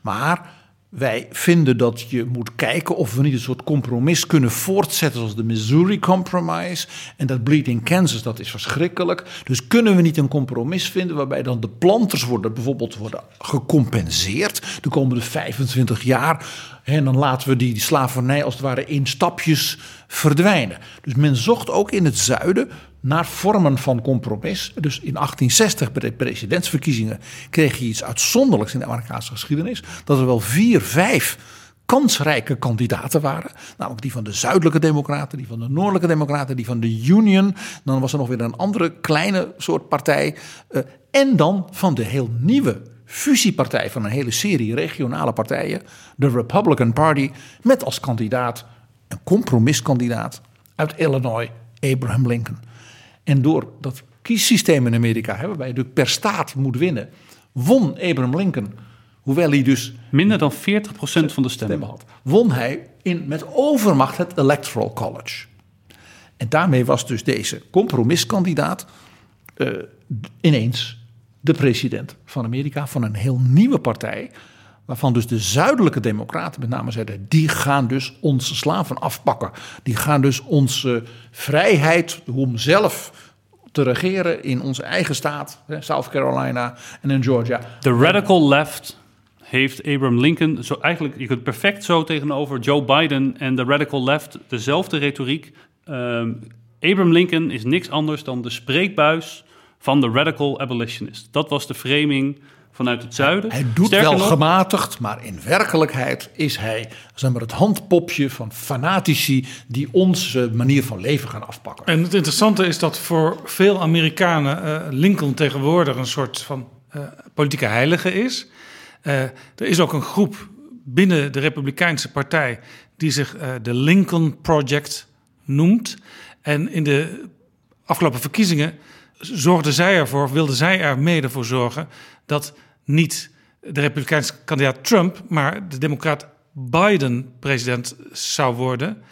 Maar wij vinden dat je moet kijken of we niet een soort compromis kunnen voortzetten zoals de Missouri Compromise. En dat Bleeding Kansas, dat is verschrikkelijk. Dus kunnen we niet een compromis vinden waarbij dan de planters worden bijvoorbeeld worden gecompenseerd de komende 25 jaar. En dan laten we die, slavernij als het ware in stapjes verdwijnen. Dus men zocht ook in het zuiden naar vormen van compromis. Dus in 1860 bij de presidentsverkiezingen kreeg je iets uitzonderlijks in de Amerikaanse geschiedenis. Dat er wel vier, vijf kansrijke kandidaten waren. Namelijk die van de zuidelijke democraten, die van de noordelijke democraten, die van de Union. Dan was er nog weer een andere kleine soort partij. Uh, en dan van de heel nieuwe fusiepartij van een hele serie regionale partijen. De Republican Party. Met als kandidaat een compromiskandidaat uit Illinois, Abraham Lincoln. En door dat kiessysteem in Amerika, hè, waarbij je per staat moet winnen, won Abraham Lincoln Hoewel hij dus... Minder dan 40% van de stemmen. had. Won hij in, met overmacht het Electoral College. En daarmee was dus deze compromiskandidaat uh, ineens de president van Amerika van een heel nieuwe partij. Waarvan dus de zuidelijke democraten met name zeiden: die gaan dus onze slaven afpakken. Die gaan dus onze vrijheid om zelf te regeren in onze eigen staat, South Carolina en in Georgia. De radical left heeft Abraham Lincoln, zo eigenlijk, je kunt perfect zo tegenover Joe Biden en de radical left dezelfde retoriek. Um, Abraham Lincoln is niks anders dan de spreekbuis van de radical abolitionist. Dat was de framing vanuit het zuiden. Hij doet wel gematigd, maar in werkelijkheid is hij zeg maar, het handpopje van fanatici die onze manier van leven gaan afpakken. En het interessante is dat voor veel Amerikanen uh, Lincoln tegenwoordig een soort van uh, politieke heilige is. Uh, er is ook een groep binnen de Republikeinse Partij die zich uh, de Lincoln Project noemt. En in de afgelopen verkiezingen zorgde zij ervoor, wilde zij er mede voor zorgen dat niet de Republikeinse kandidaat Trump, maar de Democraat Biden president zou worden.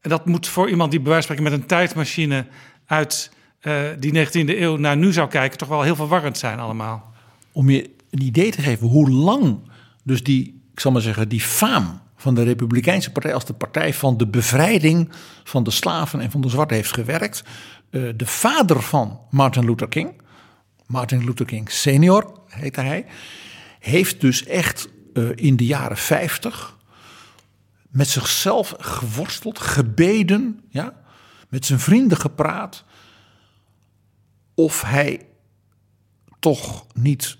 En dat moet voor iemand die bij wijze met een tijdmachine uit uh, die 19e eeuw naar nu zou kijken, toch wel heel verwarrend zijn allemaal. Om je een idee te geven hoe lang dus die, ik zal maar zeggen, die faam van de Republikeinse Partij als de partij van de bevrijding van de slaven en van de zwarte heeft gewerkt. Uh, de vader van Martin Luther King, Martin Luther King senior heette hij, heeft dus echt uh, in de jaren 50 met zichzelf geworsteld, gebeden, ja, met zijn vrienden gepraat of hij toch niet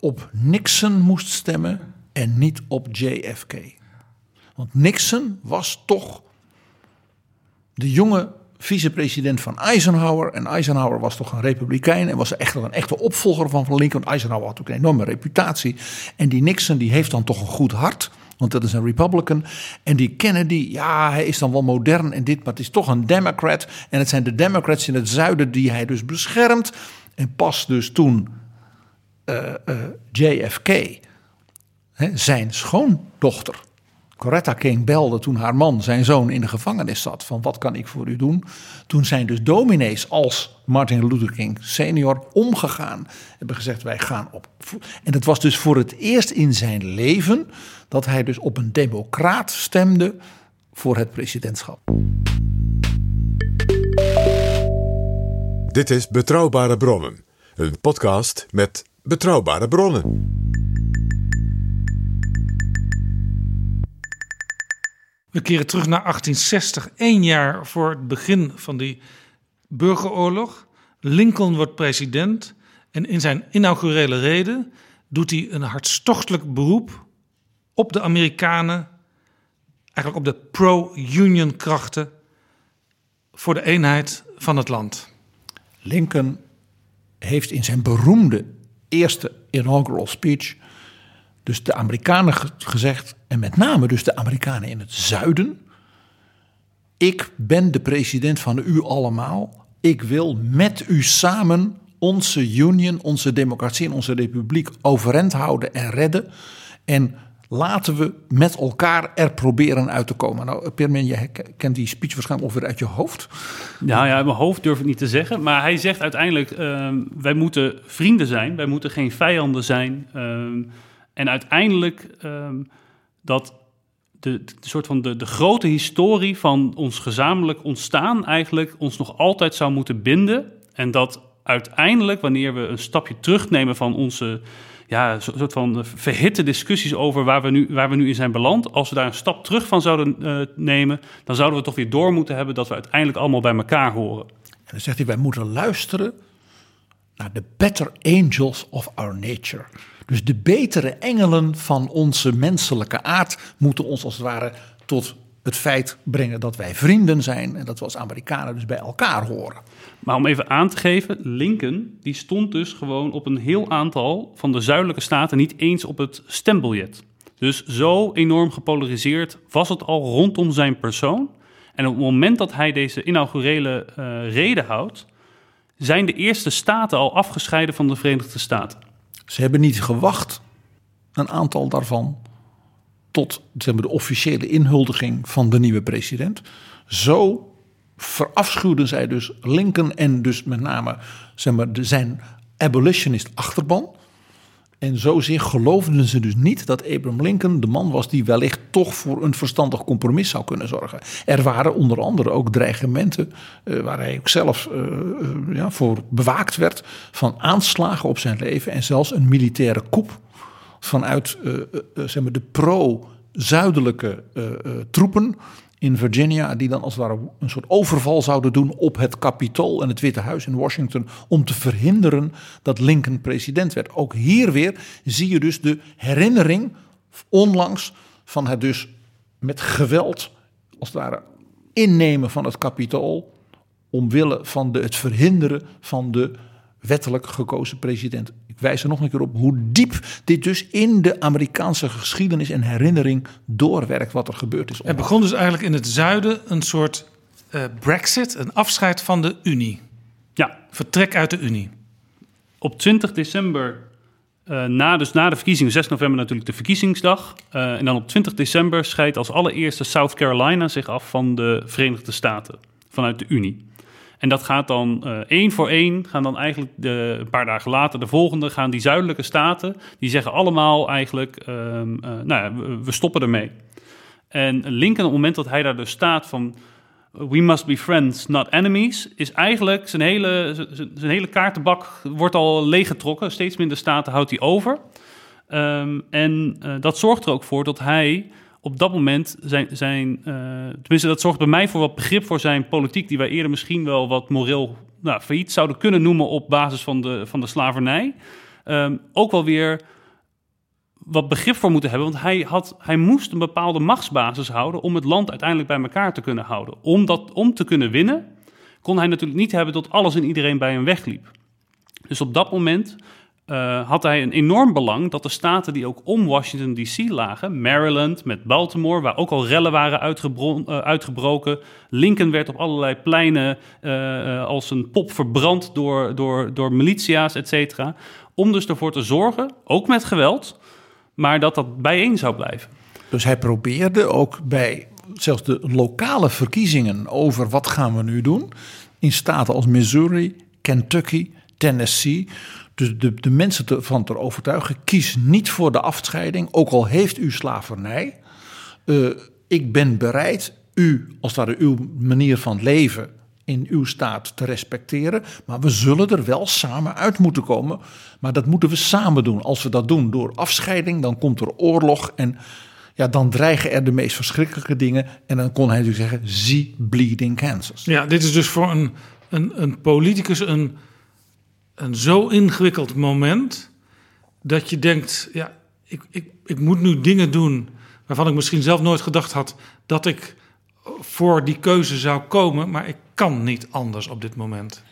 op Nixon moest stemmen en niet op JFK. Want Nixon was toch de jonge vicepresident van Eisenhower. En Eisenhower was toch een republikein en was echt een echte opvolger van Lincoln. Eisenhower had ook een enorme reputatie. En die Nixon die heeft dan toch een goed hart. Want dat is een Republican. En die Kennedy, ja, hij is dan wel modern en dit, maar het is toch een Democrat. En het zijn de Democrats in het zuiden die hij dus beschermt. En pas dus toen uh, uh, JFK, hè, zijn schoondochter, Coretta King, belde toen haar man, zijn zoon, in de gevangenis zat. Van wat kan ik voor u doen? Toen zijn dus dominees als Martin Luther King senior omgegaan. Hebben gezegd wij gaan op. En dat was dus voor het eerst in zijn leven dat hij dus op een democraat stemde voor het presidentschap. Dit is Betrouwbare Bronnen, een podcast met Betrouwbare bronnen. We keren terug naar 1860, één jaar voor het begin van die burgeroorlog. Lincoln wordt president en in zijn inaugurele reden doet hij een hartstochtelijk beroep op de Amerikanen, eigenlijk op de pro-union krachten voor de eenheid van het land. Lincoln heeft in zijn beroemde eerste inaugural speech dus de Amerikanen gezegd, en met name dus de Amerikanen in het zuiden. Ik ben de president van u allemaal. Ik wil met u samen onze union, onze democratie en onze republiek overeind houden en redden. En laten we met elkaar er proberen uit te komen. Nou, Permin, je kent die speech waarschijnlijk ongeveer uit je hoofd. Nou ja, mijn hoofd durf ik niet te zeggen. Maar hij zegt uiteindelijk, uh, wij moeten vrienden zijn. Wij moeten geen vijanden zijn. Uh, en uiteindelijk uh, dat de, de, soort van de, de grote historie van ons gezamenlijk ontstaan eigenlijk ons nog altijd zou moeten binden. En dat uiteindelijk, wanneer we een stapje terugnemen van onze ja, soort van verhitte discussies over waar we, nu, waar we nu in zijn beland. Als we daar een stap terug van zouden eh, nemen, dan zouden we toch weer door moeten hebben dat we uiteindelijk allemaal bij elkaar horen. En dan zegt hij, wij moeten luisteren naar de better angels of our nature. Dus de betere engelen van onze menselijke aard moeten ons als het ware tot het feit brengen dat wij vrienden zijn en dat we als Amerikanen dus bij elkaar horen. Maar om even aan te geven, Lincoln die stond dus gewoon op een heel aantal van de zuidelijke staten niet eens op het stembiljet. Dus zo enorm gepolariseerd was het al rondom zijn persoon. En op het moment dat hij deze inaugurele uh, reden houdt, zijn de eerste staten al afgescheiden van de Verenigde Staten. Ze hebben niet gewacht, een aantal daarvan, tot zeg maar, de officiële inhuldiging van de nieuwe president. Zo verafschuwden zij dus Lincoln en dus met name zeg maar, zijn abolitionist achterban. En zozeer geloofden ze dus niet dat Abraham Lincoln de man was die wellicht toch voor een verstandig compromis zou kunnen zorgen. Er waren onder andere ook dreigementen uh, waar hij ook zelf uh, uh, ja, voor bewaakt werd van aanslagen op zijn leven en zelfs een militaire coup vanuit zeg maar de pro-zuidelijke troepen in Virginia, die dan als het ware een soort overval zouden doen op het Capitool en het Witte Huis in Washington om te verhinderen dat Lincoln president werd. Ook hier weer zie je dus de herinnering onlangs van het dus met geweld als het ware innemen van het Capitool omwille van de, het verhinderen van de wettelijk gekozen president. Ik wijs er nog een keer op hoe diep dit dus in de Amerikaanse geschiedenis en herinnering doorwerkt wat er gebeurd is. Er begon dus eigenlijk in het zuiden een soort uh, Brexit, een afscheid van de Unie. Ja. Vertrek uit de Unie. Op 20 december, uh, na, dus na de verkiezingen, 6 november natuurlijk de verkiezingsdag. Uh, en dan op 20 december scheidt als allereerste South Carolina zich af van de Verenigde Staten, vanuit de Unie. En dat gaat dan uh, één voor één, gaan dan eigenlijk de, een paar dagen later, de volgende, gaan die zuidelijke staten, die zeggen allemaal eigenlijk, uh, uh, nou ja, we, stoppen ermee. En Lincoln, op het moment dat hij daar dus staat van, we must be friends, not enemies, is eigenlijk zijn hele, zijn hele kaartenbak wordt al leeggetrokken. Steeds minder staten houdt hij over. Um, en uh, dat zorgt er ook voor dat hij op dat moment zijn, zijn uh, tenminste dat zorgt bij mij voor wat begrip voor zijn politiek, die wij eerder misschien wel wat moreel nou, failliet zouden kunnen noemen op basis van de, van de slavernij. Um, ook wel weer wat begrip voor moeten hebben, want hij, had, hij moest een bepaalde machtsbasis houden om het land uiteindelijk bij elkaar te kunnen houden. Om, dat, om te kunnen winnen, kon hij natuurlijk niet hebben dat alles en iedereen bij hem wegliep. Dus op dat moment uh, had hij een enorm belang dat de staten die ook om Washington DC lagen, Maryland met Baltimore, waar ook al rellen waren uh, uitgebroken, Lincoln werd op allerlei pleinen uh, als een pop verbrand door, door, door militia's, et cetera, om dus ervoor te zorgen, ook met geweld, maar dat dat bijeen zou blijven. Dus hij probeerde ook bij zelfs de lokale verkiezingen over wat gaan we nu doen, in staten als Missouri, Kentucky, Tennessee dus de, de mensen van te overtuigen, kies niet voor de afscheiding, ook al heeft u slavernij. Uh, ik ben bereid u, als dat uw manier van leven in uw staat te respecteren. Maar we zullen er wel samen uit moeten komen. Maar dat moeten we samen doen. Als we dat doen door afscheiding, dan komt er oorlog en ja, dan dreigen er de meest verschrikkelijke dingen. En dan kon hij natuurlijk zeggen, zie bleeding Kansas. Ja, dit is dus voor een, een, een politicus een een zo ingewikkeld moment dat je denkt, ja, ik, ik, ik moet nu dingen doen waarvan ik misschien zelf nooit gedacht had dat ik voor die keuze zou komen, maar ik kan niet anders op dit moment.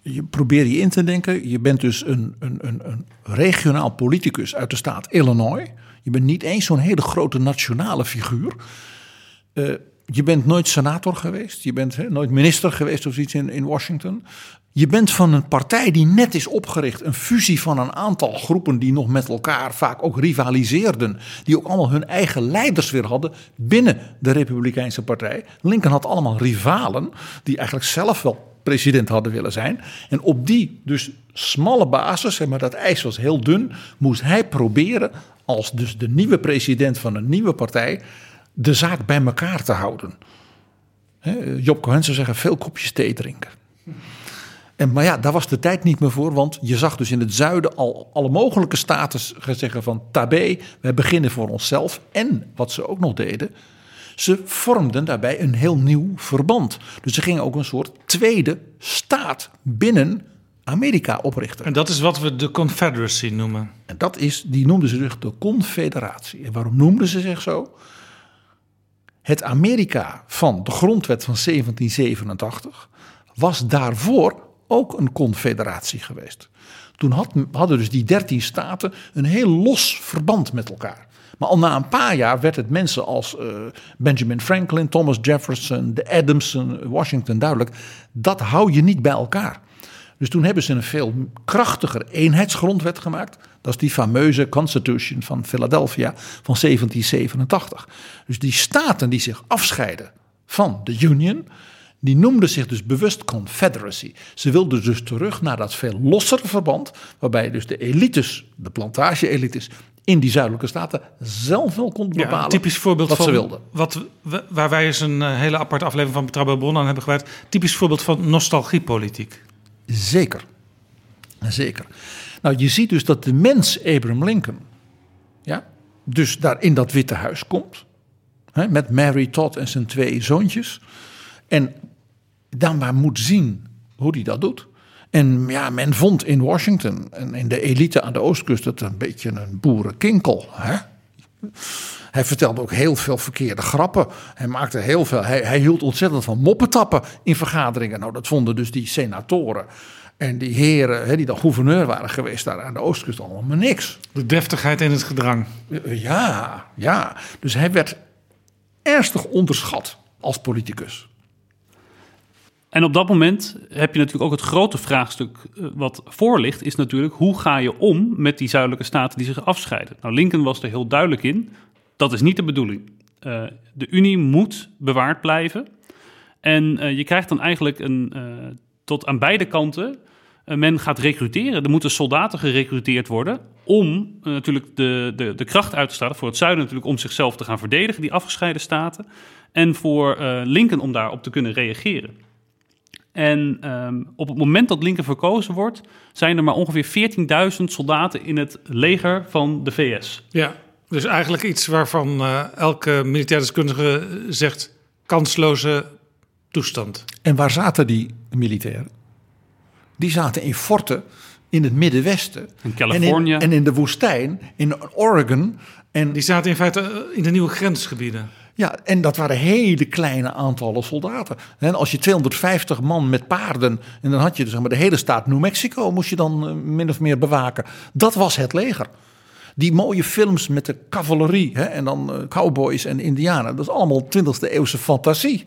Je probeert je in te denken, je bent dus een, een, een, een regionaal politicus uit de staat Illinois. Je bent niet eens zo'n hele grote nationale figuur. Uh, je bent nooit senator geweest, je bent nooit minister geweest of iets in, in Washington. Je bent van een partij die net is opgericht, een fusie van een aantal groepen die nog met elkaar vaak ook rivaliseerden, die ook allemaal hun eigen leiders weer hadden binnen de Republikeinse Partij. Lincoln had allemaal rivalen die eigenlijk zelf wel president hadden willen zijn. En op die dus smalle basis, maar dat ijs was heel dun, moest hij proberen als dus de nieuwe president van een nieuwe partij de zaak bij elkaar te houden. Job Cohen zou zeggen veel kopjes thee drinken. En, maar ja, daar was de tijd niet meer voor, want je zag dus in het zuiden al alle mogelijke staten zeggen van tabé, wij beginnen voor onszelf. En wat ze ook nog deden, ze vormden daarbij een heel nieuw verband. Dus ze gingen ook een soort tweede staat binnen Amerika oprichten. En dat is wat we de Confederacy noemen. En dat is, die noemden ze zich de Confederatie. En waarom noemden ze zich zo? Het Amerika van de grondwet van 1787 was daarvoor ook een confederatie geweest. Toen had, hadden dus die dertien staten een heel los verband met elkaar. Maar al na een paar jaar werd het mensen als uh, Benjamin Franklin, Thomas Jefferson, de Adamson, Washington duidelijk. Dat hou je niet bij elkaar. Dus toen hebben ze een veel krachtiger eenheidsgrondwet gemaakt. Dat is die fameuze Constitution van Philadelphia van 1787. Dus die staten die zich afscheiden van de Union, die noemden zich dus bewust Confederacy. Ze wilden dus terug naar dat veel lossere verband, waarbij dus de elites, de plantage-elites in die zuidelijke staten zelf wel konden bepalen ja, typisch voorbeeld wat van, ze wilden. Wat, waar wij eens een eh, hele aparte aflevering van Betrouwbare aan hebben gewijd. Typisch voorbeeld van nostalgiepolitiek. Zeker. Zeker. Nou, je ziet dus dat de mens Abraham Lincoln, ja, dus daar in dat Witte Huis komt, hè, met Mary Todd en zijn twee zoontjes, en dan maar moet zien hoe hij dat doet. En ja, men vond in Washington en in de elite aan de oostkust het een beetje een boerenkinkel. Hè? Hij vertelde ook heel veel verkeerde grappen. Hij maakte heel veel. Hij, hij hield ontzettend van moppetappen in vergaderingen. Nou, dat vonden dus die senatoren en die heren hè, die dan gouverneur waren geweest daar aan de oostkust allemaal niks. De deftigheid in het gedrang. Ja, ja. Dus hij werd ernstig onderschat als politicus. En op dat moment heb je natuurlijk ook het grote vraagstuk eh, wat voor ligt, is natuurlijk hoe ga je om met die zuidelijke staten die zich afscheiden. Nou, Lincoln was er heel duidelijk in, dat is niet de bedoeling. Uh, de Unie moet bewaard blijven. En uh, je krijgt dan eigenlijk een, tot aan beide kanten, men gaat recruteren. Er moeten soldaten gerecruiteerd worden om natuurlijk de, de, de kracht uit te stralen. Voor het zuiden natuurlijk om zichzelf te gaan verdedigen, die afgescheiden staten. En voor Lincoln om daarop te kunnen reageren. En um, op het moment dat Lincoln verkozen wordt, zijn er maar ongeveer 14.000 soldaten in het leger van de VS. Ja, dus eigenlijk iets waarvan uh, elke militair deskundige zegt kansloze toestand. En waar zaten die militairen? Die zaten in forten in het Middenwesten. In Californië. En in, en in de woestijn, in Oregon. En die zaten in feite in de nieuwe grensgebieden. Ja, en dat waren hele kleine aantallen soldaten. En als je 250 man met paarden, en dan had je dus zeg maar, de hele staat New Mexico, moest je dan uh, min of meer bewaken. Dat was het leger. Die mooie films met de cavalerie hè, en dan uh, cowboys en indianen, dat is allemaal 20e eeuwse fantasie.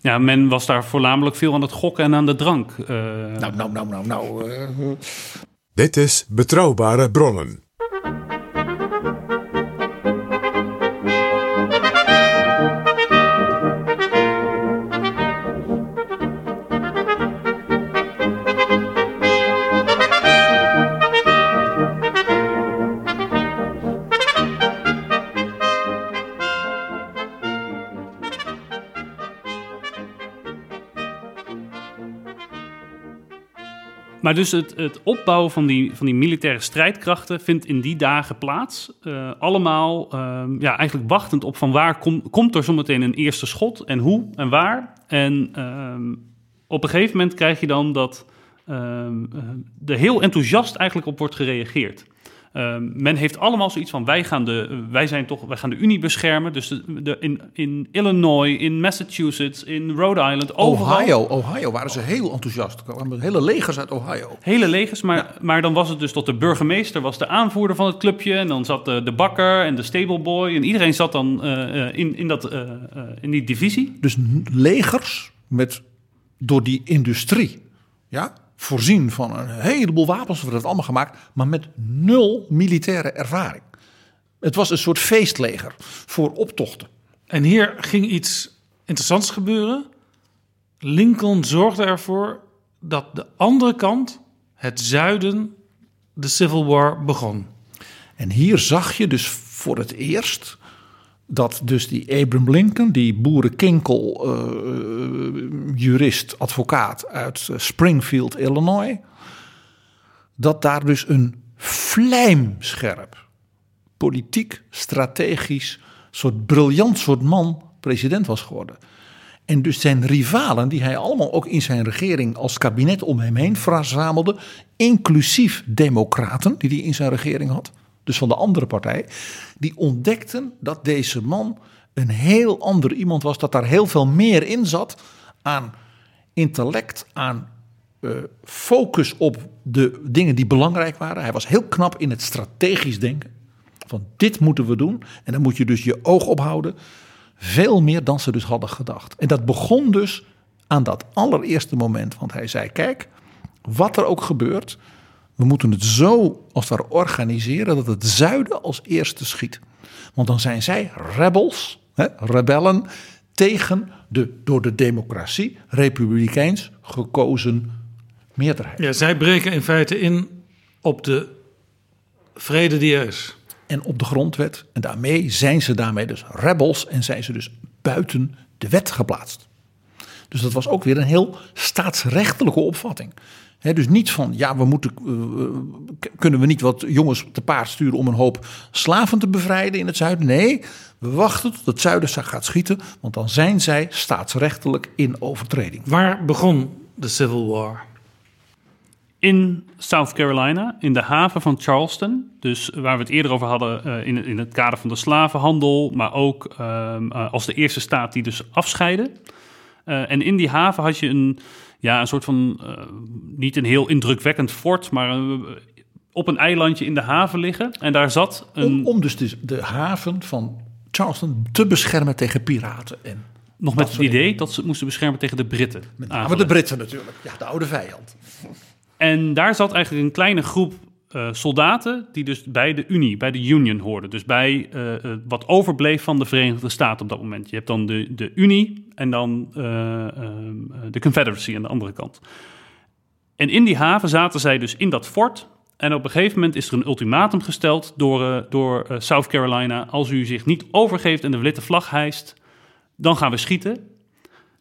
Ja, men was daar voornamelijk veel aan het gokken en aan de drank. Uh... Nou, nou, nou, nou, nou. Dit is Betrouwbare Bronnen. Maar dus het, het opbouwen van die, van die militaire strijdkrachten vindt in die dagen plaats. Uh, allemaal uh, ja, eigenlijk wachtend op van waar kom, komt er zometeen een eerste schot en hoe en waar. En uh, op een gegeven moment krijg je dan dat ehm, er heel enthousiast eigenlijk op wordt gereageerd. Uh, men heeft allemaal zoiets van: wij gaan de, wij zijn toch, wij gaan de Unie beschermen. Dus de, de, in, in Illinois, in Massachusetts, in Rhode Island, overal. Ohio, Ohio waren ze heel enthousiast. Er kwamen hele legers uit Ohio. Hele legers, maar, ja. maar dan was het dus tot de burgemeester was de aanvoerder van het clubje. En dan zat de, de bakker en de stableboy. En iedereen zat dan uh, in, in, dat, uh, in die divisie. Dus legers met, door die industrie. Ja, voorzien van een heleboel wapens, we hebben het allemaal gemaakt, maar met nul militaire ervaring. Het was een soort feestleger voor optochten. En hier ging iets interessants gebeuren. Lincoln zorgde ervoor dat de andere kant, het zuiden, de Civil War begon. En hier zag je dus voor het eerst dat dus die Abraham Lincoln, die boerenkinkel, uh, jurist, advocaat uit Springfield, Illinois, dat daar dus een vlijmscherp, politiek, strategisch, soort briljant soort man president was geworden. En dus zijn rivalen, die hij allemaal ook in zijn regering als kabinet om hem heen verzamelde, inclusief democraten die hij in zijn regering had, dus van de andere partij, die ontdekten dat deze man een heel ander iemand was, dat daar heel veel meer in zat aan intellect, aan uh, focus op de dingen die belangrijk waren. Hij was heel knap in het strategisch denken. Van dit moeten we doen. En dan moet je dus je oog ophouden. Veel meer dan ze dus hadden gedacht. En dat begon dus aan dat allereerste moment. Want hij zei: Kijk, wat er ook gebeurt. We moeten het zo als het ware organiseren dat het zuiden als eerste schiet. Want dan zijn zij rebels, hè, rebellen, tegen de door de democratie republikeins gekozen meerderheid. Ja, zij breken in feite in op de vrede die er is. En op de grondwet. En daarmee zijn ze daarmee dus rebels en zijn ze dus buiten de wet geplaatst. Dus dat was ook weer een heel staatsrechtelijke opvatting. Dus niet van, ja, we moeten, uh, kunnen we niet wat jongens te paard sturen om een hoop slaven te bevrijden in het zuiden? Nee, we wachten tot het zuiden gaat schieten, want dan zijn zij staatsrechtelijk in overtreding. Waar begon de Civil War? in South Carolina, in de haven van Charleston. Dus waar we het eerder over hadden uh, in, in het kader van de slavenhandel, maar ook uh, uh, als de eerste staat die dus afscheidde. en in die haven had je een, ja, een soort van, niet een heel indrukwekkend fort, maar op een eilandje in de haven liggen. En daar zat een... Om, om dus de, de haven van Charleston te beschermen tegen piraten en nog met het idee dat ze het moesten beschermen tegen de Britten. Met name de Britten natuurlijk. Ja, de oude vijand. En daar zat eigenlijk een kleine groep uh, soldaten die dus bij de Unie, bij de Union hoorden. Dus bij uh, uh, wat overbleef van de Verenigde Staten op dat moment. Je hebt dan de, de Unie en dan de Confederacy aan de andere kant. En in die haven zaten zij dus in dat fort. En op een gegeven moment is er een ultimatum gesteld door, door South Carolina. Als u zich niet overgeeft en de witte vlag hijst, dan gaan we schieten.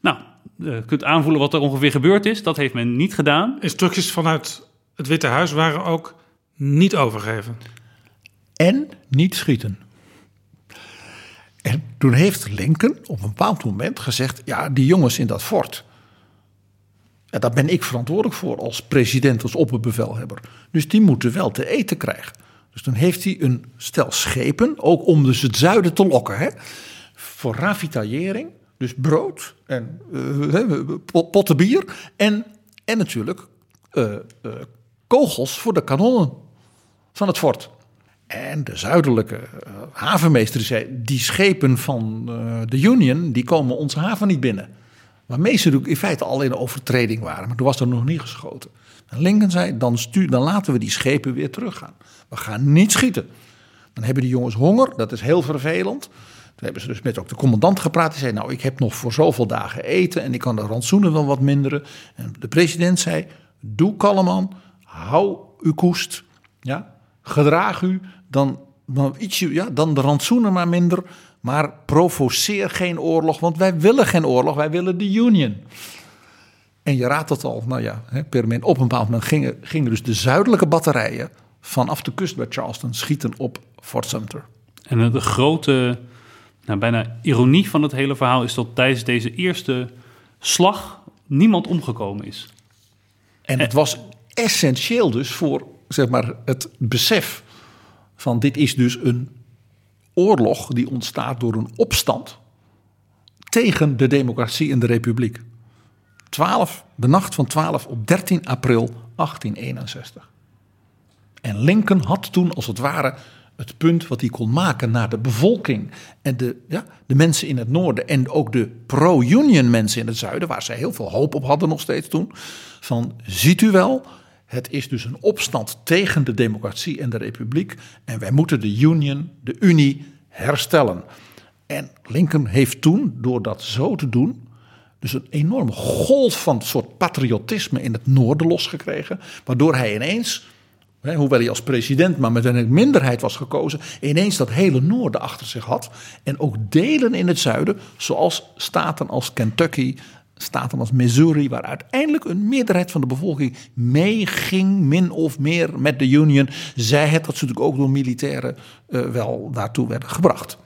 Nou, uh, kunt aanvoelen wat er ongeveer gebeurd is. Dat heeft men niet gedaan. Instructies vanuit het Witte Huis waren ook niet overgeven. En niet schieten. En toen heeft Lincoln op een bepaald moment gezegd: ja, die jongens in dat fort. Ja, daar ben ik verantwoordelijk voor als president, als opperbevelhebber. Dus die moeten wel te eten krijgen. Dus toen heeft hij een stel schepen, ook om dus het zuiden te lokken, hè, voor ravitaillering dus brood en uh, potten bier en, en natuurlijk uh, uh, kogels voor de kanonnen van het fort. En de zuidelijke havenmeester zei, die schepen van de Union, die komen onze haven niet binnen. Waarmee ze in feite al in overtreding waren, maar toen was er nog niet geschoten. En Lincoln zei, dan, dan laten we die schepen weer teruggaan. We gaan niet schieten. Dan hebben die jongens honger, dat is heel vervelend. Toen hebben ze dus met ook de commandant gepraat. Die zei, nou, ik heb nog voor zoveel dagen eten en ik kan de rantsoenen wel wat minderen. En de president zei, doe kalm man, hou uw koest, ja, gedraag u, dan, dan, ietsje, ja, dan de rantsoenen maar minder. Maar provoceer geen oorlog, want wij willen geen oorlog, wij willen de Union. En je raadt het al, nou ja, hè, op een bepaald moment gingen, gingen dus de zuidelijke batterijen vanaf de kust bij Charleston schieten op Fort Sumter. En de grote nou, bijna ironie van het hele verhaal is dat tijdens deze eerste slag niemand omgekomen is. En het was essentieel dus voor zeg maar, het besef van dit is dus een oorlog die ontstaat door een opstand tegen de democratie en de republiek. 12, de nacht van 12 op 13 april 1861. En Lincoln had toen als het ware het punt wat hij kon maken naar de bevolking en de, ja, de mensen in het noorden en ook de pro-union mensen in het zuiden, waar zij heel veel hoop op hadden nog steeds toen. Van ziet u wel, het is dus een opstand tegen de democratie en de republiek en wij moeten de union, de unie herstellen. En Lincoln heeft toen, door dat zo te doen, dus een enorme golf van soort patriotisme in het noorden losgekregen, waardoor hij ineens hoewel hij als president maar met een minderheid was gekozen, ineens dat hele noorden achter zich had. En ook delen in het zuiden, zoals staten als Kentucky, staten als Missouri, waar uiteindelijk een meerderheid van de bevolking meeging, min of meer met de Union. Zij het dat ze natuurlijk ook door militairen eh, wel daartoe werden gebracht.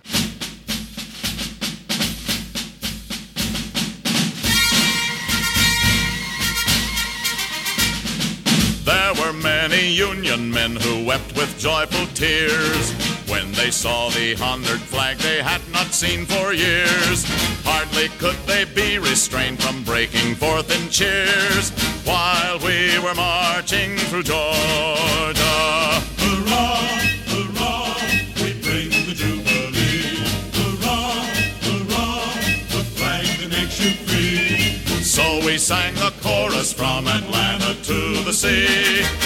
There were many Union men who wept with joyful tears when they saw the honored flag they had not seen for years. Hardly could they be restrained from breaking forth in cheers while we were marching through Georgia. Hurrah, hurrah, we bring the Jubilee. Hurrah, hurrah, the flag that makes you free. So we sang the chorus from Atlanta to the sea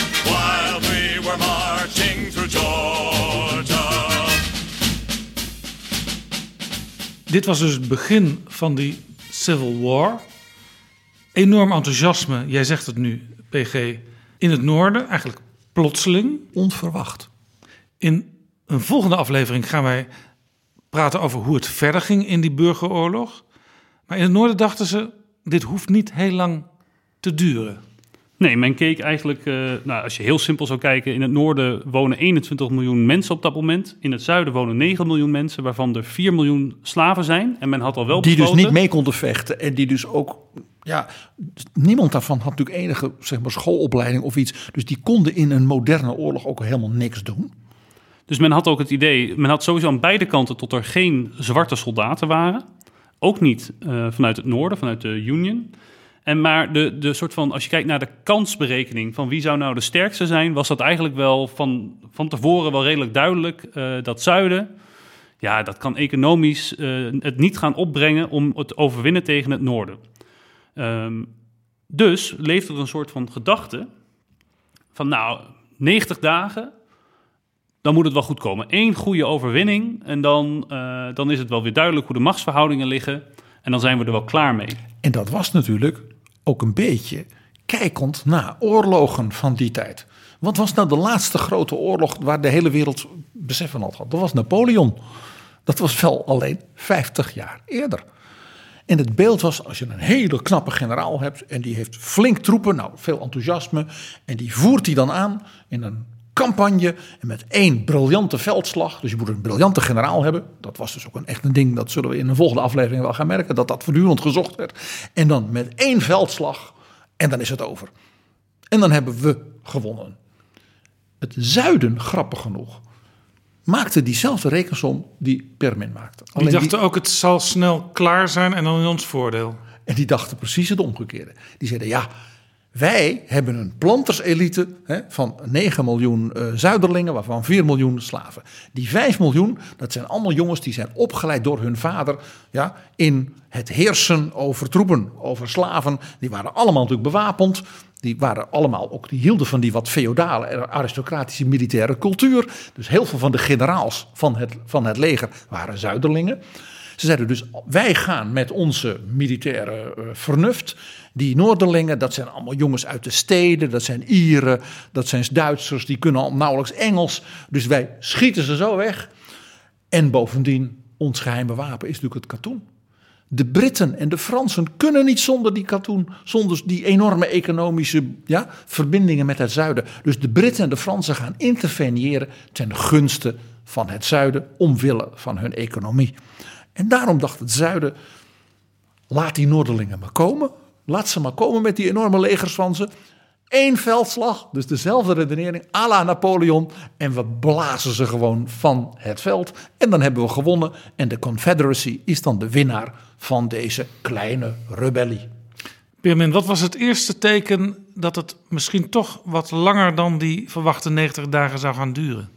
Dit was dus het begin van die Civil War. Enorm enthousiasme, jij zegt het nu, PG, in het noorden, eigenlijk plotseling. Onverwacht. In een volgende aflevering gaan wij praten over hoe het verder ging in die burgeroorlog. Maar in het noorden dachten ze, dit hoeft niet heel lang te duren. Nee, men keek eigenlijk, eh, nou, als je heel simpel zou kijken, in het noorden wonen 21 miljoen mensen op dat moment. In het zuiden wonen 9 miljoen mensen, waarvan er 4 miljoen slaven zijn. En men had al wel Die dus niet mee konden vechten en die dus ook, ja, niemand daarvan had natuurlijk enige zeg maar, schoolopleiding of iets. Dus die konden in een moderne oorlog ook helemaal niks doen. Dus men had ook het idee, men had sowieso aan beide kanten tot er geen zwarte soldaten waren. Ook niet eh, vanuit het noorden, vanuit de Union. En maar de, de soort van, als je kijkt naar de kansberekening van wie zou nou de sterkste zijn, was dat eigenlijk wel van, van tevoren wel redelijk duidelijk. eh, dat zuiden, ja, dat kan economisch eh, het niet gaan opbrengen om het overwinnen tegen het noorden. Ehm, dus leeft er een soort van gedachte van nou, 90 dagen, dan moet het wel goed komen. Eén goede overwinning en dan, eh, dan is het wel weer duidelijk hoe de machtsverhoudingen liggen. En dan zijn we er wel klaar mee. En dat was natuurlijk ook een beetje kijkend naar oorlogen van die tijd. Wat was nou de laatste grote oorlog waar de hele wereld besef van had? Dat was Napoleon. Dat was wel alleen 50 jaar eerder. En het beeld was, als je een hele knappe generaal hebt en die heeft flink troepen, nou veel enthousiasme, en die voert die dan aan in een campagne en met één briljante veldslag. Dus je moet een briljante generaal hebben. Dat was dus ook een echt een ding, dat zullen we in een volgende aflevering wel gaan merken, dat dat voortdurend gezocht werd. En dan met één veldslag en dan is het over. En dan hebben we gewonnen. Het zuiden, grappig genoeg, maakte diezelfde rekensom die Permin maakte. Die Alleen dachten ook, het zal snel klaar zijn en dan in ons voordeel. En die dachten precies het omgekeerde. Die zeiden ja, wij hebben een planterselite hè, van 9 miljoen eh, zuiderlingen, waarvan 4 miljoen slaven. Die 5 miljoen, dat zijn allemaal jongens die zijn opgeleid door hun vader ja, in het heersen over troepen, over slaven. Die waren allemaal natuurlijk bewapend. Die waren allemaal ook, die hielden van die wat feodale, aristocratische militaire cultuur. Dus heel veel van de generaals van het, van het leger waren zuiderlingen. Ze zeiden dus, wij gaan met onze militaire uh, vernuft. Die Noorderlingen, dat zijn allemaal jongens uit de steden, dat zijn Ieren, dat zijn Duitsers, die kunnen al nauwelijks Engels. Dus wij schieten ze zo weg. En bovendien, ons geheime wapen is natuurlijk het katoen. De Britten en de Fransen kunnen niet zonder die katoen, zonder die enorme economische ja, verbindingen met het zuiden. Dus de Britten en de Fransen gaan interveneren ten gunste van het zuiden, omwille van hun economie. En daarom dacht het zuiden, laat die Noorderlingen maar komen. Laat ze maar komen met die enorme legers van ze. Eén veldslag, dus dezelfde redenering, à la Napoleon. En we blazen ze gewoon van het veld. En dan hebben we gewonnen. En de Confederacy is dan de winnaar van deze kleine rebellie. Pirmin, wat was het eerste teken dat het misschien toch wat langer dan die verwachte 90 dagen zou gaan duren?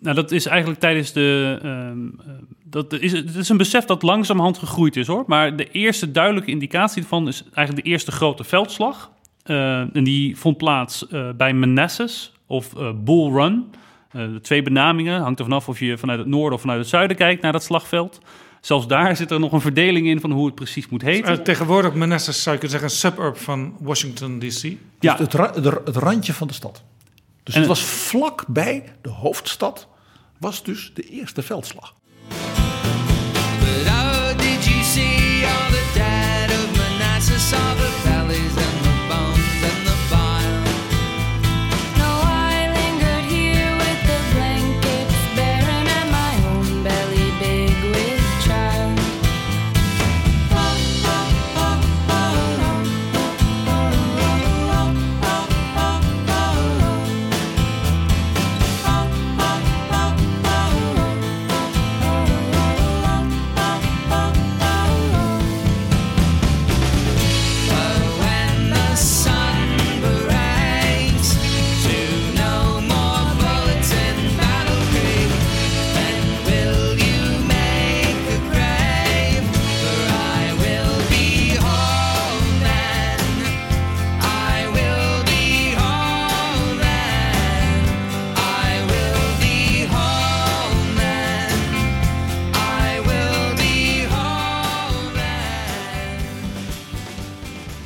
Nou, dat is eigenlijk tijdens de. Uh, dat is, het is een besef dat langzamerhand gegroeid is hoor. Maar de eerste duidelijke indicatie ervan is eigenlijk de eerste grote veldslag. Uh, en die vond plaats uh, bij Manassas of Bull Run. de twee benamingen hangt er vanaf of je vanuit het noorden of vanuit het zuiden kijkt naar dat slagveld. Zelfs daar zit er nog een verdeling in van hoe het precies moet heten. Uh, tegenwoordig Manassas zou je kunnen zeggen een suburb van Washington D.C. Ja. Dus het, ra het, randje van de stad. Dus En- het was vlak bij de hoofdstad, was dus de eerste veldslag.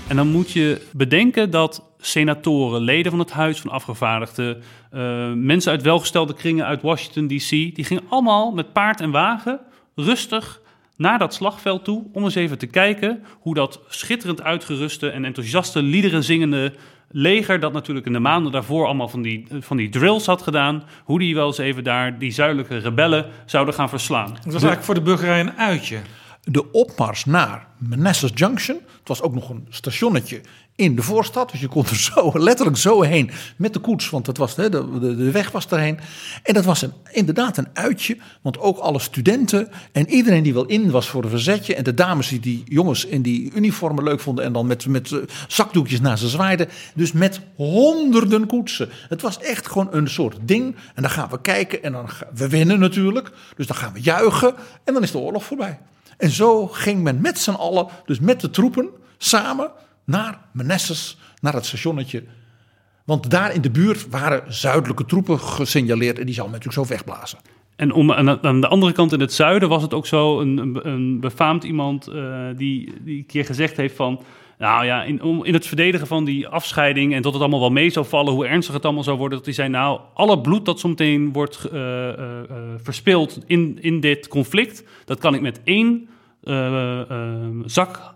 En dan moet je bedenken dat senatoren, leden van het Huis van Afgevaardigden, eh, mensen uit welgestelde kringen uit Washington DC, die gingen allemaal met paard en wagen rustig naar dat slagveld toe om eens even te kijken hoe dat schitterend uitgeruste en enthousiaste liederen zingende leger, dat natuurlijk in de maanden daarvoor allemaal van die, van die drills had gedaan, hoe die wel eens even daar die zuidelijke rebellen zouden gaan verslaan. Het was eigenlijk voor de burgerij een uitje. De opmars naar Manassas Junction. Het was ook nog een stationnetje in de voorstad. Dus je kon er zo, letterlijk zo heen met de koets. Want het was, de, de, de weg was erheen. En dat was een, inderdaad een uitje. Want ook alle studenten en iedereen die wel in was voor een verzetje. En de dames die die jongens in die uniformen leuk vonden. En dan met, met eh, zakdoekjes naar ze zwaaiden. Dus met honderden koetsen. Het was echt gewoon een soort ding. En dan gaan we kijken. En dan we winnen natuurlijk. Dus dan gaan we juichen. En dan is de oorlog voorbij. En zo ging men met z'n allen, dus met de troepen, samen naar Manassas, naar het stationnetje. Want daar in de buurt waren zuidelijke troepen gesignaleerd en die zou men natuurlijk zo wegblazen. En om, aan, de andere kant in het zuiden was het ook zo een, een, een befaamd iemand eh, die, die een keer gezegd heeft van... Nou ja, in, om, in het verdedigen van die afscheiding en dat het allemaal wel mee zou vallen, hoe ernstig het allemaal zou worden, dat hij zei, nou, alle bloed dat zometeen wordt eh, verspild in, in dit conflict, dat kan ik met één zak,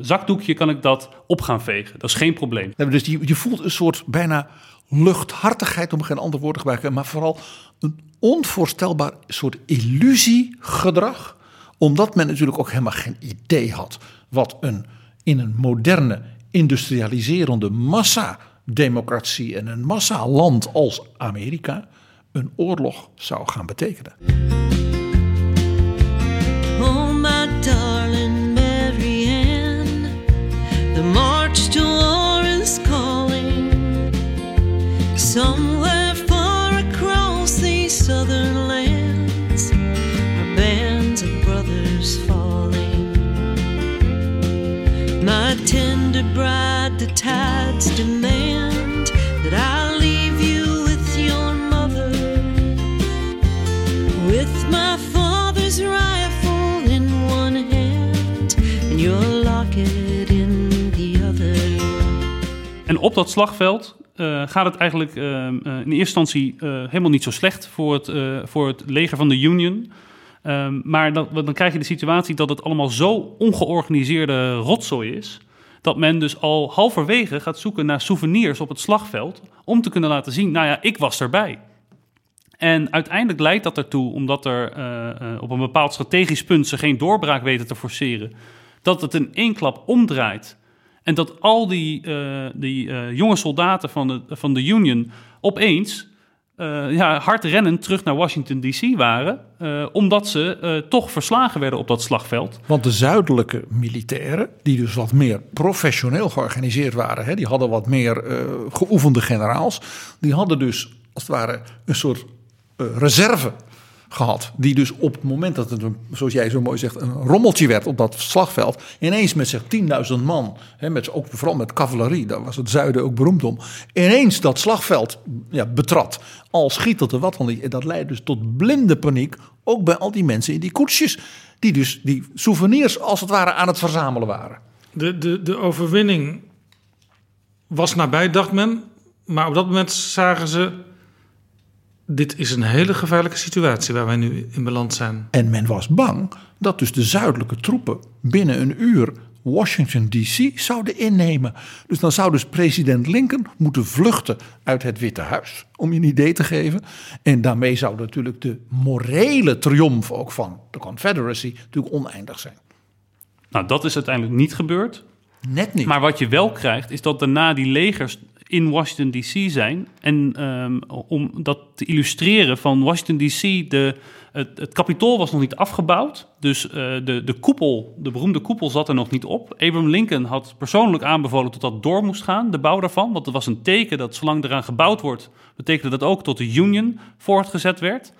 zakdoekje kan ik dat op gaan vegen. Dat is geen probleem. Dus je, je voelt een soort bijna luchthartigheid, om geen ander woord te gebruiken, maar vooral een onvoorstelbaar soort illusiegedrag. Omdat men natuurlijk ook helemaal geen idee had wat een in een moderne, industrialiserende massa-democratie en een massa-land als Amerika een oorlog zou gaan betekenen. Bride, the tides demand that I leave you with your mother with my father's rifle in one hand and your locket in the other. En op dat slagveld eh, gaat het eigenlijk eh, eh, in eerste instantie helemaal niet zo slecht voor het, voor het leger van de Union. Ehm, maar dan, dan krijg je de situatie dat het allemaal zo ongeorganiseerde rotzooi is. Dat men dus al halverwege gaat zoeken naar souvenirs op het slagveld. Om te kunnen laten zien, nou ja, ik was erbij. En uiteindelijk leidt dat ertoe, omdat er eh, eh, op een bepaald strategisch punt ze geen doorbraak weten te forceren, dat het in één klap omdraait. En dat al die, eh, die jonge soldaten van de, van de Union opeens eh, ja, hard rennend terug naar Washington DC waren, eh, omdat ze eh, toch verslagen werden op dat slagveld. Want de zuidelijke militairen, die dus wat meer professioneel georganiseerd waren, hè, die hadden wat meer geoefende generaals, die hadden dus als het ware een soort reserve gehad. Die dus op het moment dat het, een, zoals jij zo mooi zegt, een rommeltje werd op dat slagveld, ineens met zich 10.000 man, hè, met, ook vooral met cavalerie, daar was het zuiden ook beroemd om, ineens dat slagveld ja, betrad. Al schietelde wat dan niet. En dat leidde dus tot blinde paniek, ook bij al die mensen in die koetsjes, die dus die souvenirs als het ware aan het verzamelen waren. De, de, de overwinning was nabij, dacht men. Maar op dat moment zagen ze... dit is een hele gevaarlijke situatie waar wij nu in beland zijn. En men was bang dat dus de zuidelijke troepen binnen een uur Washington DC zouden innemen. Dus dan zou dus president Lincoln moeten vluchten uit het Witte Huis. Om je een idee te geven. En daarmee zou natuurlijk de morele triomf ook van de Confederacy natuurlijk oneindig zijn. Nou, dat is uiteindelijk niet gebeurd. Net niet. Maar wat je wel krijgt, is dat daarna die legers in Washington DC zijn. En ehm, om dat te illustreren van Washington DC, de, het, het kapitool was nog niet afgebouwd. Dus eh, de, de koepel, de beroemde koepel zat er nog niet op. Abraham Lincoln had persoonlijk aanbevolen tot dat door moest gaan, de bouw daarvan. Want het was een teken dat zolang eraan gebouwd wordt, betekende dat ook tot de Union voortgezet werd.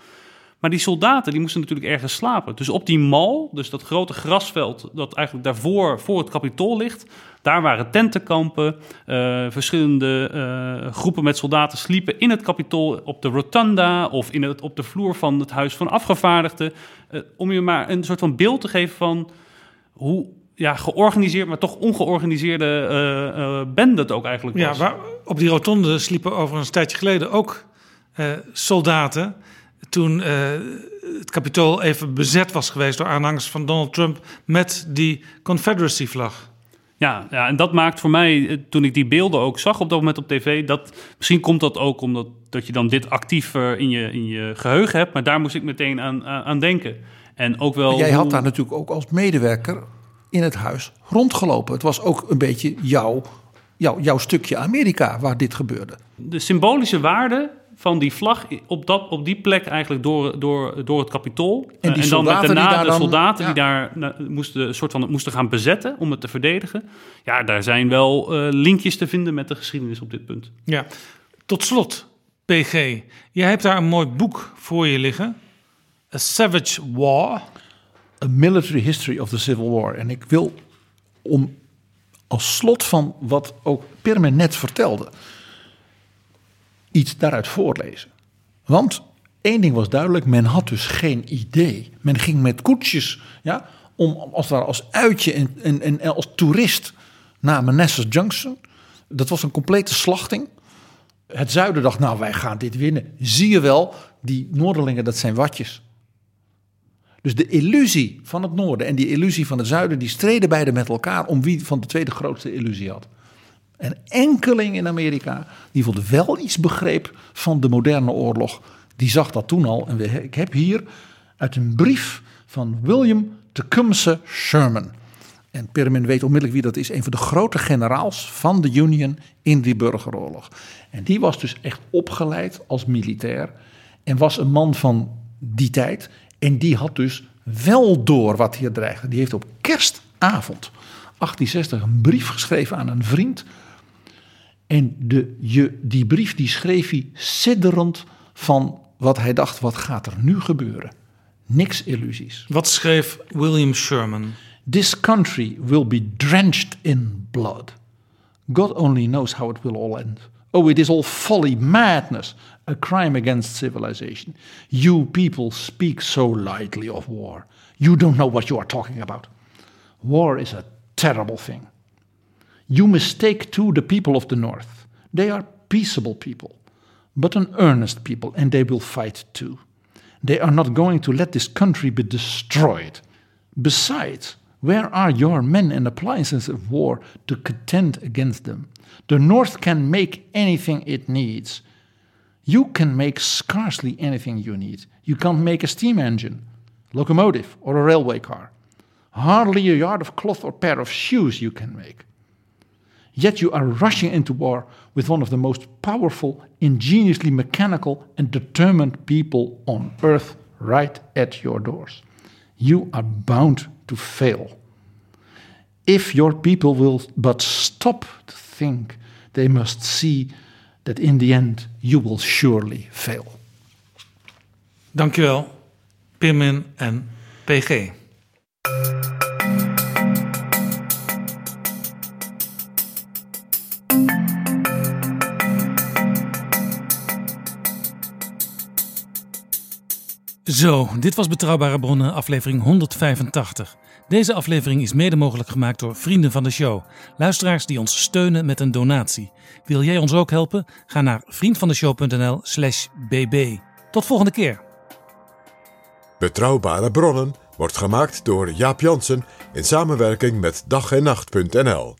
Maar die soldaten die moesten natuurlijk ergens slapen. Dus op die mal, dus dat grote grasveld dat eigenlijk daarvoor voor het kapitool ligt, daar waren tentenkampen. eh, verschillende eh, groepen met soldaten sliepen in het kapitool op de rotunda of in het, op de vloer van het huis van afgevaardigden. Eh, om je maar een soort van beeld te geven van hoe ja, georganiseerd, maar toch ongeorganiseerde eh, bende het ook eigenlijk Ja, was. waar, op die rotonde sliepen over een tijdje geleden ook soldaten. Toen het kapitool even bezet was geweest door aanhangers van Donald Trump met die Confederacy-vlag. Ja, ja, en dat maakt voor mij, eh, toen ik die beelden ook zag op dat moment op tv, dat misschien komt dat ook omdat dat je dan dit actief eh, in, je, in je geheugen hebt, maar daar moest ik meteen aan, aan denken. En ook wel. Jij had daar natuurlijk ook als medewerker in het huis rondgelopen. Het was ook een beetje jouw, jouw, jouw stukje Amerika waar dit gebeurde. de symbolische waarde van die vlag op, dat, op die plek eigenlijk door, door, door het kapitool. En die Eh, dan met soldaten die daarna daar de dan- soldaten ja. die daar nou, moesten, een soort van, moesten gaan bezetten om het te verdedigen. Ja, daar zijn wel eh, linkjes te vinden met de geschiedenis op dit punt. Ja. Tot slot, PG. Jij hebt daar een mooi boek voor je liggen. A Savage War. A Military History of the Civil War. En ik wil om als slot van wat ook Pirme net vertelde, iets daaruit voorlezen. Want één ding was duidelijk, men had dus geen idee. Men ging met koetsjes, ja, om als, ware als uitje en, en, en als toerist naar Manassas Junction. Dat was een complete slachting. Het zuiden dacht, nou wij gaan dit winnen. Zie je wel, die Noorderlingen, dat zijn watjes. Dus de illusie van het noorden en die illusie van het zuiden, die streden beide met elkaar om wie van de tweede grootste illusie had. En enkeling in Amerika, die voelde wel iets begreep van de moderne oorlog, die zag dat toen al. En ik heb hier uit een brief van William Tecumseh Sherman. En Permin weet onmiddellijk wie dat is. Een van de grote generaals van de Union in die burgeroorlog. En die was dus echt opgeleid als militair. En was een man van die tijd. En die had dus wel door wat hier dreigde. Die heeft op kerstavond 1860 een brief geschreven aan een vriend. En de, je, die brief die schreef hij sidderend van wat hij dacht, wat gaat er nu gebeuren? Niks illusies. Wat schreef William Sherman? This country will be drenched in blood. God only knows how it will all end. Oh, it is all folly, madness, a crime against civilization. You people speak so lightly of war. You don't know what you are talking about. War is a terrible thing. You mistake too the people of the North. They are peaceable people, but an earnest people, and they will fight too. They are not going to let this country be destroyed. Besides, where are your men and appliances of war to contend against them? The North can make anything it needs. You can make scarcely anything you need. You can't make a steam engine, locomotive, or a railway car. Hardly a yard of cloth or pair of shoes you can make. Yet you are rushing into war with one of the most powerful, ingeniously mechanical, and determined people on earth right at your doors. You are bound to fail. If your people will but stop to think, they must see that in the end you will surely fail. Dankjewel, Pirmin en PG. Zo, dit was Betrouwbare Bronnen, aflevering 185. Deze aflevering is mede mogelijk gemaakt door vrienden van de show. Luisteraars die ons steunen met een donatie. Wil jij ons ook helpen? Ga naar vriendvandeshow.nl slash bb. Tot volgende keer. Betrouwbare bronnen wordt gemaakt door Jaap Jansen in samenwerking met dag en nacht.nl.